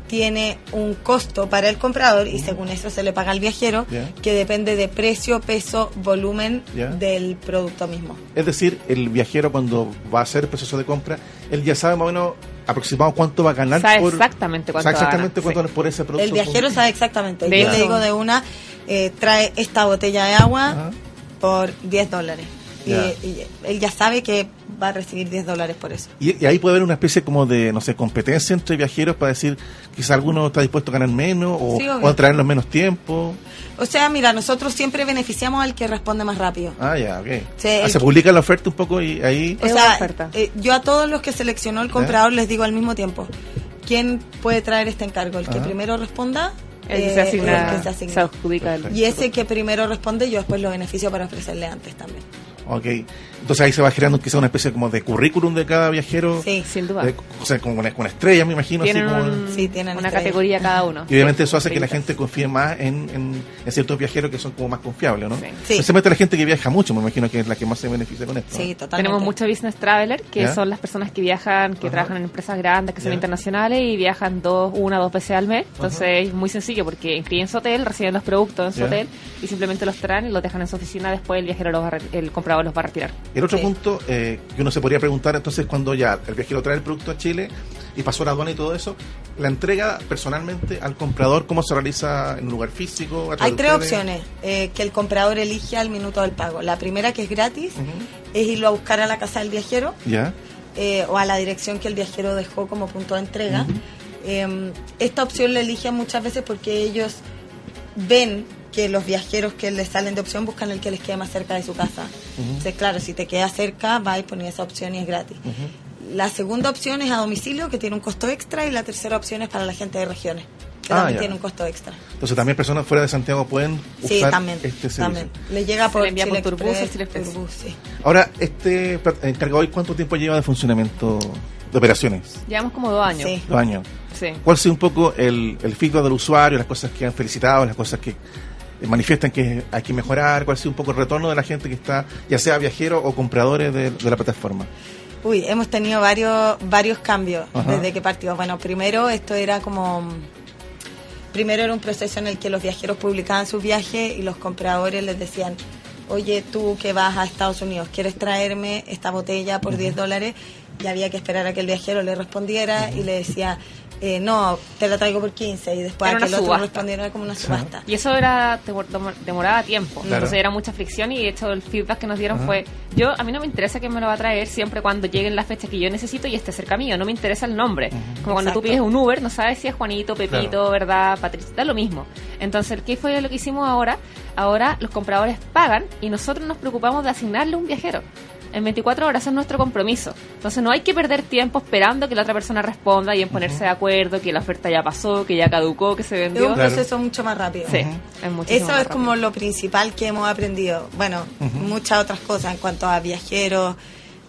Tiene un costo para el comprador y según eso se le paga al viajero que depende de precio, peso, volumen del producto mismo. Es decir, el viajero cuando va a hacer el proceso de compra, él ya sabe más o menos aproximado cuánto va a ganar Sabe por... exactamente cuánto sabe va a exactamente ganar, cuánto sí. ganar por ese producto. El viajero sabe exactamente. De Yo le digo de una, eh, trae esta botella de agua Ajá. por 10 dólares. Y, él ya sabe que va a recibir 10 dólares por eso. Y, y ahí puede haber una especie como de, no sé, competencia entre viajeros para decir quizá alguno está dispuesto a ganar menos o, Sí, obvio. o a traerlos menos tiempo. O sea, mira, nosotros siempre beneficiamos al que responde más rápido. Ah, ya, ok. Sí, Ah, se que- publica la oferta un poco y ahí... O Es sea, oferta. eh, yo a todos los que seleccionó el comprador les digo al mismo tiempo, ¿quién puede traer este encargo? El que Ajá. primero responda, El que eh, se asigna, el que se se, asigna. adjudica el- Y ese que primero responde, yo después lo beneficio para ofrecerle antes también. Ok. Entonces ahí se va generando quizá una especie como de currículum de cada viajero. Sí. Sin duda. De- o sea, como una, una estrella, me imagino. así Tienen como- un- Sí, tienen una estrella. categoría cada uno. Y obviamente eso hace que la gente confíe más en, en- en ciertos viajeros que son como más confiables, ¿no? Sí. Sí. Especialmente la gente que viaja mucho, me imagino que es la que más se beneficia con esto. Sí, totalmente. Tenemos muchos business traveler, que ¿Ya? son las personas que viajan, que Ajá. trabajan en empresas grandes, que son ¿Ya? internacionales y viajan dos, una dos veces al mes. Entonces es muy sencillo porque inscriben su hotel, reciben los productos en su ¿Ya? hotel y simplemente los traen y los dejan en su oficina. Después el viajero, los va el comprador los va a retirar. El otro Sí. punto eh, que uno se podría preguntar entonces cuando ya el viajero trae el producto a Chile y pasó la aduana y todo eso, la entrega personalmente al comprador, ¿cómo se realiza en un lugar físico? Hay tres opciones eh, que el comprador elige al minuto del pago. La primera, que es gratis, es irlo a buscar a la casa del viajero eh, o a la dirección que el viajero dejó como punto de entrega. Eh, esta opción la eligen muchas veces porque ellos ven que los viajeros que les salen de opción buscan el que les quede más cerca de su casa. Entonces, claro, si te queda cerca, va y pones esa opción y es gratis. La segunda opción es a domicilio, que tiene un costo extra, y la tercera opción es para la gente de regiones, que Ah, también ya. tiene un costo extra. Entonces también personas fuera de Santiago pueden usar Sí, también. este servicio. también. Le llega Se por le envía por Chile Turbus Express. Turbus, sí. Ahora, este encargado hoy, ¿cuánto tiempo lleva de funcionamiento de operaciones? Llevamos como dos años. Sí. Dos años. Sí. ¿Cuál ha sido un poco el, el feedback del usuario, las cosas que han felicitado, las cosas que eh, manifiestan que hay que mejorar? ¿Cuál ha sido un poco el retorno de la gente que está, ya sea viajero o compradores de, de la plataforma? Uy, hemos tenido varios varios cambios Ajá. desde que partió. Bueno, primero esto era como primero era un proceso en el que los viajeros publicaban sus viajes y los compradores les decían, oye, tú que vas a Estados Unidos, ¿quieres traerme esta botella por 10 dólares? Y había que esperar a que el viajero le respondiera y le decía, eh, no, te la traigo por 15 y después Era a que el otro era como una subasta. Y eso era demor- demor- demoraba tiempo. Claro. Entonces era mucha fricción y de hecho el feedback que nos dieron Ajá. fue, yo a mí no me interesa quién me lo va a traer siempre cuando lleguen las fechas que yo necesito y esté cerca mío, no me interesa el nombre. Como cuando tú Exacto. pides un Uber, no sabes si es Juanito, Pepito, Claro. ¿verdad? Patricia, da lo mismo. Entonces, ¿qué fue lo que hicimos ahora? Ahora los compradores pagan y nosotros nos preocupamos de asignarle un viajero. En 24 horas es nuestro compromiso. Entonces no hay que perder tiempo esperando que la otra persona responda y en ponerse de acuerdo, que la oferta ya pasó, que ya caducó, que se Es vendió. un Claro. proceso mucho más rápido. Sí, es muchísimo Eso más es como lo principal que hemos aprendido. Bueno, muchas otras cosas en cuanto a viajeros,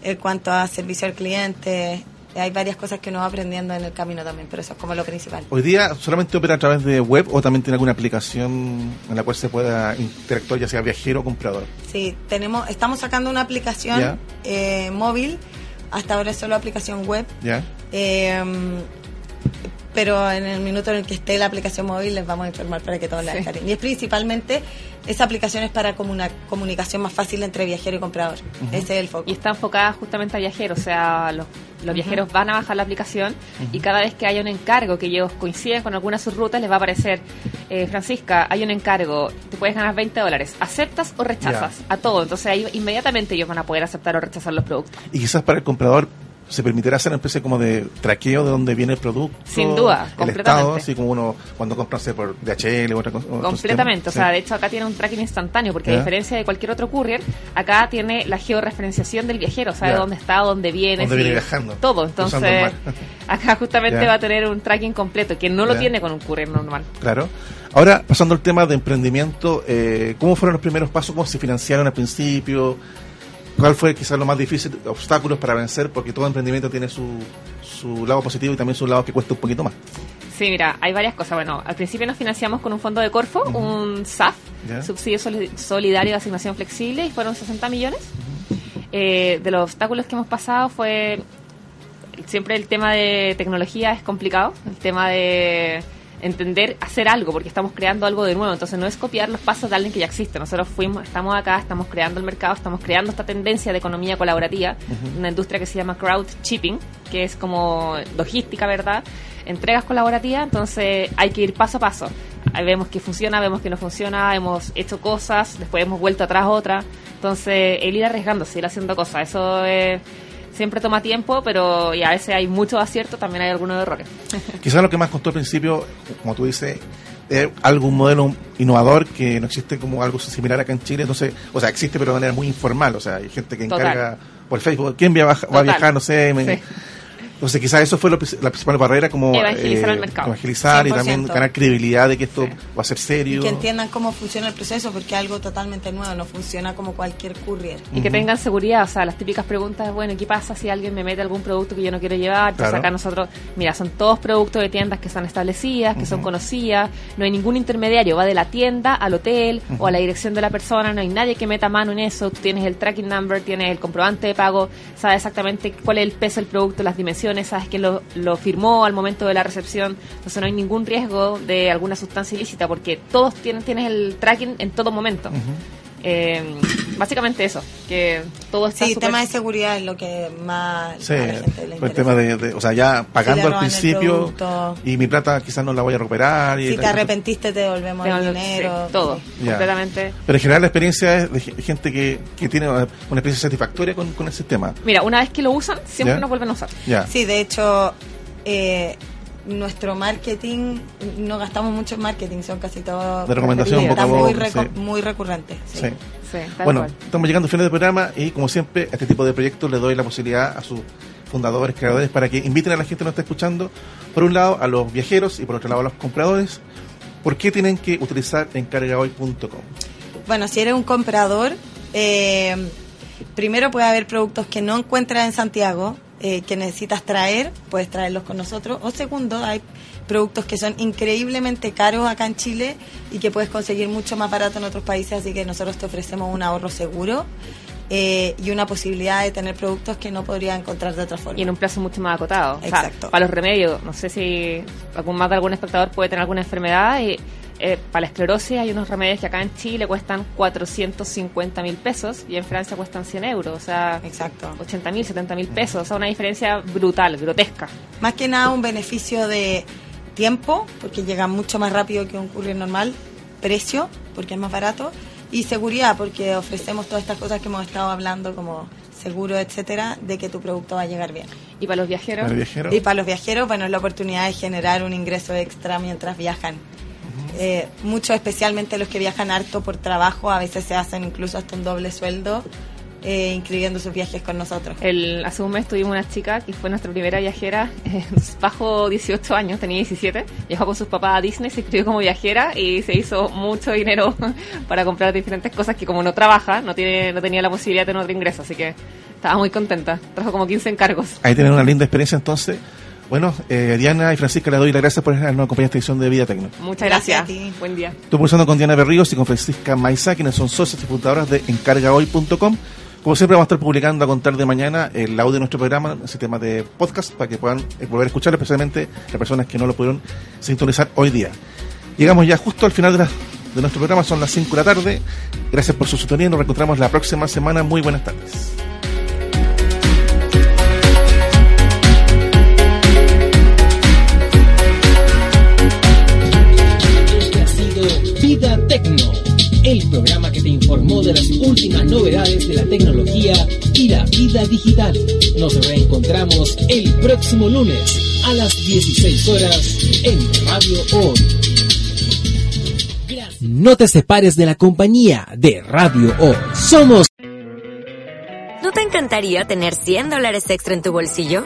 en cuanto a servicio al cliente. Hay varias cosas que uno va aprendiendo en el camino también, pero eso es como lo principal. Hoy día solamente opera a través de web o también tiene alguna aplicación en la cual se pueda interactuar, ya sea viajero o comprador. Sí, tenemos, estamos sacando una aplicación eh, móvil, hasta ahora es solo aplicación web, ¿Ya? eh, pero en el minuto en el que esté la aplicación móvil les vamos a informar para que todos la Sí. descarguen. Y es principalmente, esa aplicación es para como una comunicación más fácil entre viajero y comprador. Ese es el foco. Y está enfocada justamente a viajeros, o sea, los, los viajeros van a bajar la aplicación y cada vez que haya un encargo que ellos coinciden con alguna de sus rutas, les va a aparecer, eh, Francisca, hay un encargo, te puedes ganar 20 dólares, ¿aceptas o rechazas? A todo, entonces ahí inmediatamente ellos van a poder aceptar o rechazar los productos. Y quizás para el comprador se permitirá hacer una especie como de traqueo de dónde viene el producto. Sin duda, el completamente. estado, así como uno cuando compra por DHL o otra cosa. Completamente, o sea, Sí. de hecho acá tiene un tracking instantáneo, porque a diferencia de cualquier otro courier, acá tiene la georreferenciación del viajero, sabe dónde está, dónde viene, Dónde viene viajando, todo. Entonces, acá justamente va a tener un tracking completo, que no lo tiene con un courier normal. Claro. Ahora, pasando al tema de emprendimiento, eh, ¿cómo fueron los primeros pasos? ¿Cómo se financiaron al principio? ¿Cuál fue quizás lo más difícil, obstáculos para vencer? Porque todo emprendimiento tiene su, su lado positivo y también su lado que cuesta un poquito más. Sí, mira, hay varias cosas. Bueno, al principio nos financiamos con un fondo de Corfo, un SAF, Ya. Subsidio Soli- Solidario de Asignación Flexible, y fueron 60 millones. Eh, de los obstáculos que hemos pasado fue siempre el tema de tecnología es complicado, el tema de entender hacer algo porque estamos creando algo de nuevo, entonces no es copiar los pasos de alguien que ya existe. Nosotros fuimos, estamos acá, estamos creando el mercado, estamos creando esta tendencia de economía colaborativa, una industria que se llama crowd shipping, que es como logística, ¿verdad? Entregas colaborativas, entonces hay que ir paso a paso. Ahí vemos que funciona, vemos que no funciona, hemos hecho cosas, después hemos vuelto atrás otra. Entonces, el ir arriesgándose, ir haciendo cosas, eso es- siempre toma tiempo, pero y a veces hay mucho acierto, también hay algunos errores. Quizás lo que más costó al principio, como tú dices, es algún modelo innovador que no existe como algo similar acá en Chile. Entonces, o sea, existe pero de manera muy informal. O sea, hay gente que Total. encarga por Facebook, ¿quién va a, va viajar? No sé. me- Sí. Entonces, quizás eso fue lo la principal barrera, como eh, Evangelizar al mercado. evangelizar y 100%. también ganar credibilidad de que esto Sí. va a ser serio. Y que entiendan cómo funciona el proceso, porque es algo totalmente nuevo, no funciona como cualquier courier. Y que tengan seguridad, o sea, las típicas preguntas, bueno, ¿qué pasa si alguien me mete algún producto que yo no quiero llevar? Entonces Claro. acá nosotros, mira, son todos productos de tiendas que están establecidas, que son conocidas, no hay ningún intermediario, va de la tienda al hotel o a la dirección de la persona, no hay nadie que meta mano en eso, tú tienes el tracking number, tienes el comprobante de pago, sabes exactamente cuál es el peso del producto, las dimensiones, sabes quién lo, lo firmó al momento de la recepción, entonces no hay ningún riesgo de alguna sustancia ilícita porque todos tienen, tienes el tracking en todo momento. Eh, básicamente eso, que todo está Sí, súper- tema de seguridad es lo que más Sí, a la gente le por el tema de, de- o sea, ya pagando al el principio y mi plata quizás no la voy a recuperar. Y Si te arrepentiste, te devolvemos el sí, dinero. todo, Sí. Ya. completamente. Pero en general la experiencia es de ge- gente que, que tiene una una experiencia satisfactoria con, con el sistema. Mira, una vez que lo usan, siempre ¿Ya? nos vuelven a usar. Ya. Sí, de hecho, eh, nuestro marketing, no gastamos mucho en marketing, son casi todos... De recomendación, Está boca a muy, reco- sí. muy recurrente. sí. Sí. Sí, tal Bueno, cual. estamos llegando al final del programa y como siempre a este tipo de proyectos le doy la posibilidad a sus fundadores, creadores, para que inviten a la gente que nos está escuchando, por un lado a los viajeros y por otro lado a los compradores, ¿por qué tienen que utilizar encargahoy.com? Bueno, si eres un comprador, eh, primero puede haber productos que no encuentras en Santiago, eh, que necesitas traer, puedes traerlos con nosotros. O segundo, hay productos que son increíblemente caros acá en Chile y que puedes conseguir mucho más barato en otros países, así que nosotros te ofrecemos un ahorro seguro eh, y una posibilidad de tener productos que no podrías encontrar de otra forma. Y en un plazo mucho más acotado. O sea, Exacto. para los remedios, no sé si algún más de algún espectador puede tener alguna enfermedad. Y, eh, para la esclerosis hay unos remedios que acá en Chile cuestan 450 mil pesos y en Francia cuestan 100 euros. O sea, Exacto. 80 mil, 70 mil pesos. O sea, una diferencia brutal, grotesca. Más que nada un beneficio de tiempo, porque llega mucho más rápido que un courier normal, precio, porque es más barato, y seguridad, porque ofrecemos todas estas cosas que hemos estado hablando, como seguro, etcétera, de que tu producto va a llegar bien. Y para los viajeros, Para el viajero. Y para los viajeros, bueno, es la oportunidad de generar un ingreso extra mientras viajan. Eh, muchos, especialmente los que viajan harto por trabajo, a veces se hacen incluso hasta un doble sueldo, eh, inscribiendo sus viajes con nosotros. El, hace un mes tuvimos una chica que fue nuestra primera viajera, eh, bajo 18 años, tenía 17, viajó con sus papás a Disney, se inscribió como viajera y se hizo mucho dinero para comprar diferentes cosas que como no trabaja, no tiene no tenía la posibilidad de tener otro ingreso, así que Estaba muy contenta. Trajo como 15 encargos. Ahí tienen una linda experiencia entonces. Bueno, eh, Diana y Francisca, les doy las gracias por nos acompañar en esta edición de Vida Tecno. Muchas Gracias gracias. a ti. Buen día. Estoy conversando con Diana Berríos y con Francisca Maiza, quienes son socios y fundadoras de encargahoy.com. Como siempre, vamos a estar publicando a contar de mañana el audio de nuestro programa, el sistema de podcast, para que puedan eh, volver a escuchar, especialmente las personas que no lo pudieron sintonizar hoy día. Llegamos ya justo al final de, nuestro programa, son las 5 de la tarde. Gracias por su sintonía, nos reencontramos la próxima semana. Muy buenas tardes. El programa que te informó de las últimas novedades de la tecnología y la vida digital. Nos reencontramos el próximo lunes a las 16 horas en Radio Hoy. No te separes de la compañía de Radio Hoy. Somos ¿No te encantaría tener 100 dólares extra en tu bolsillo?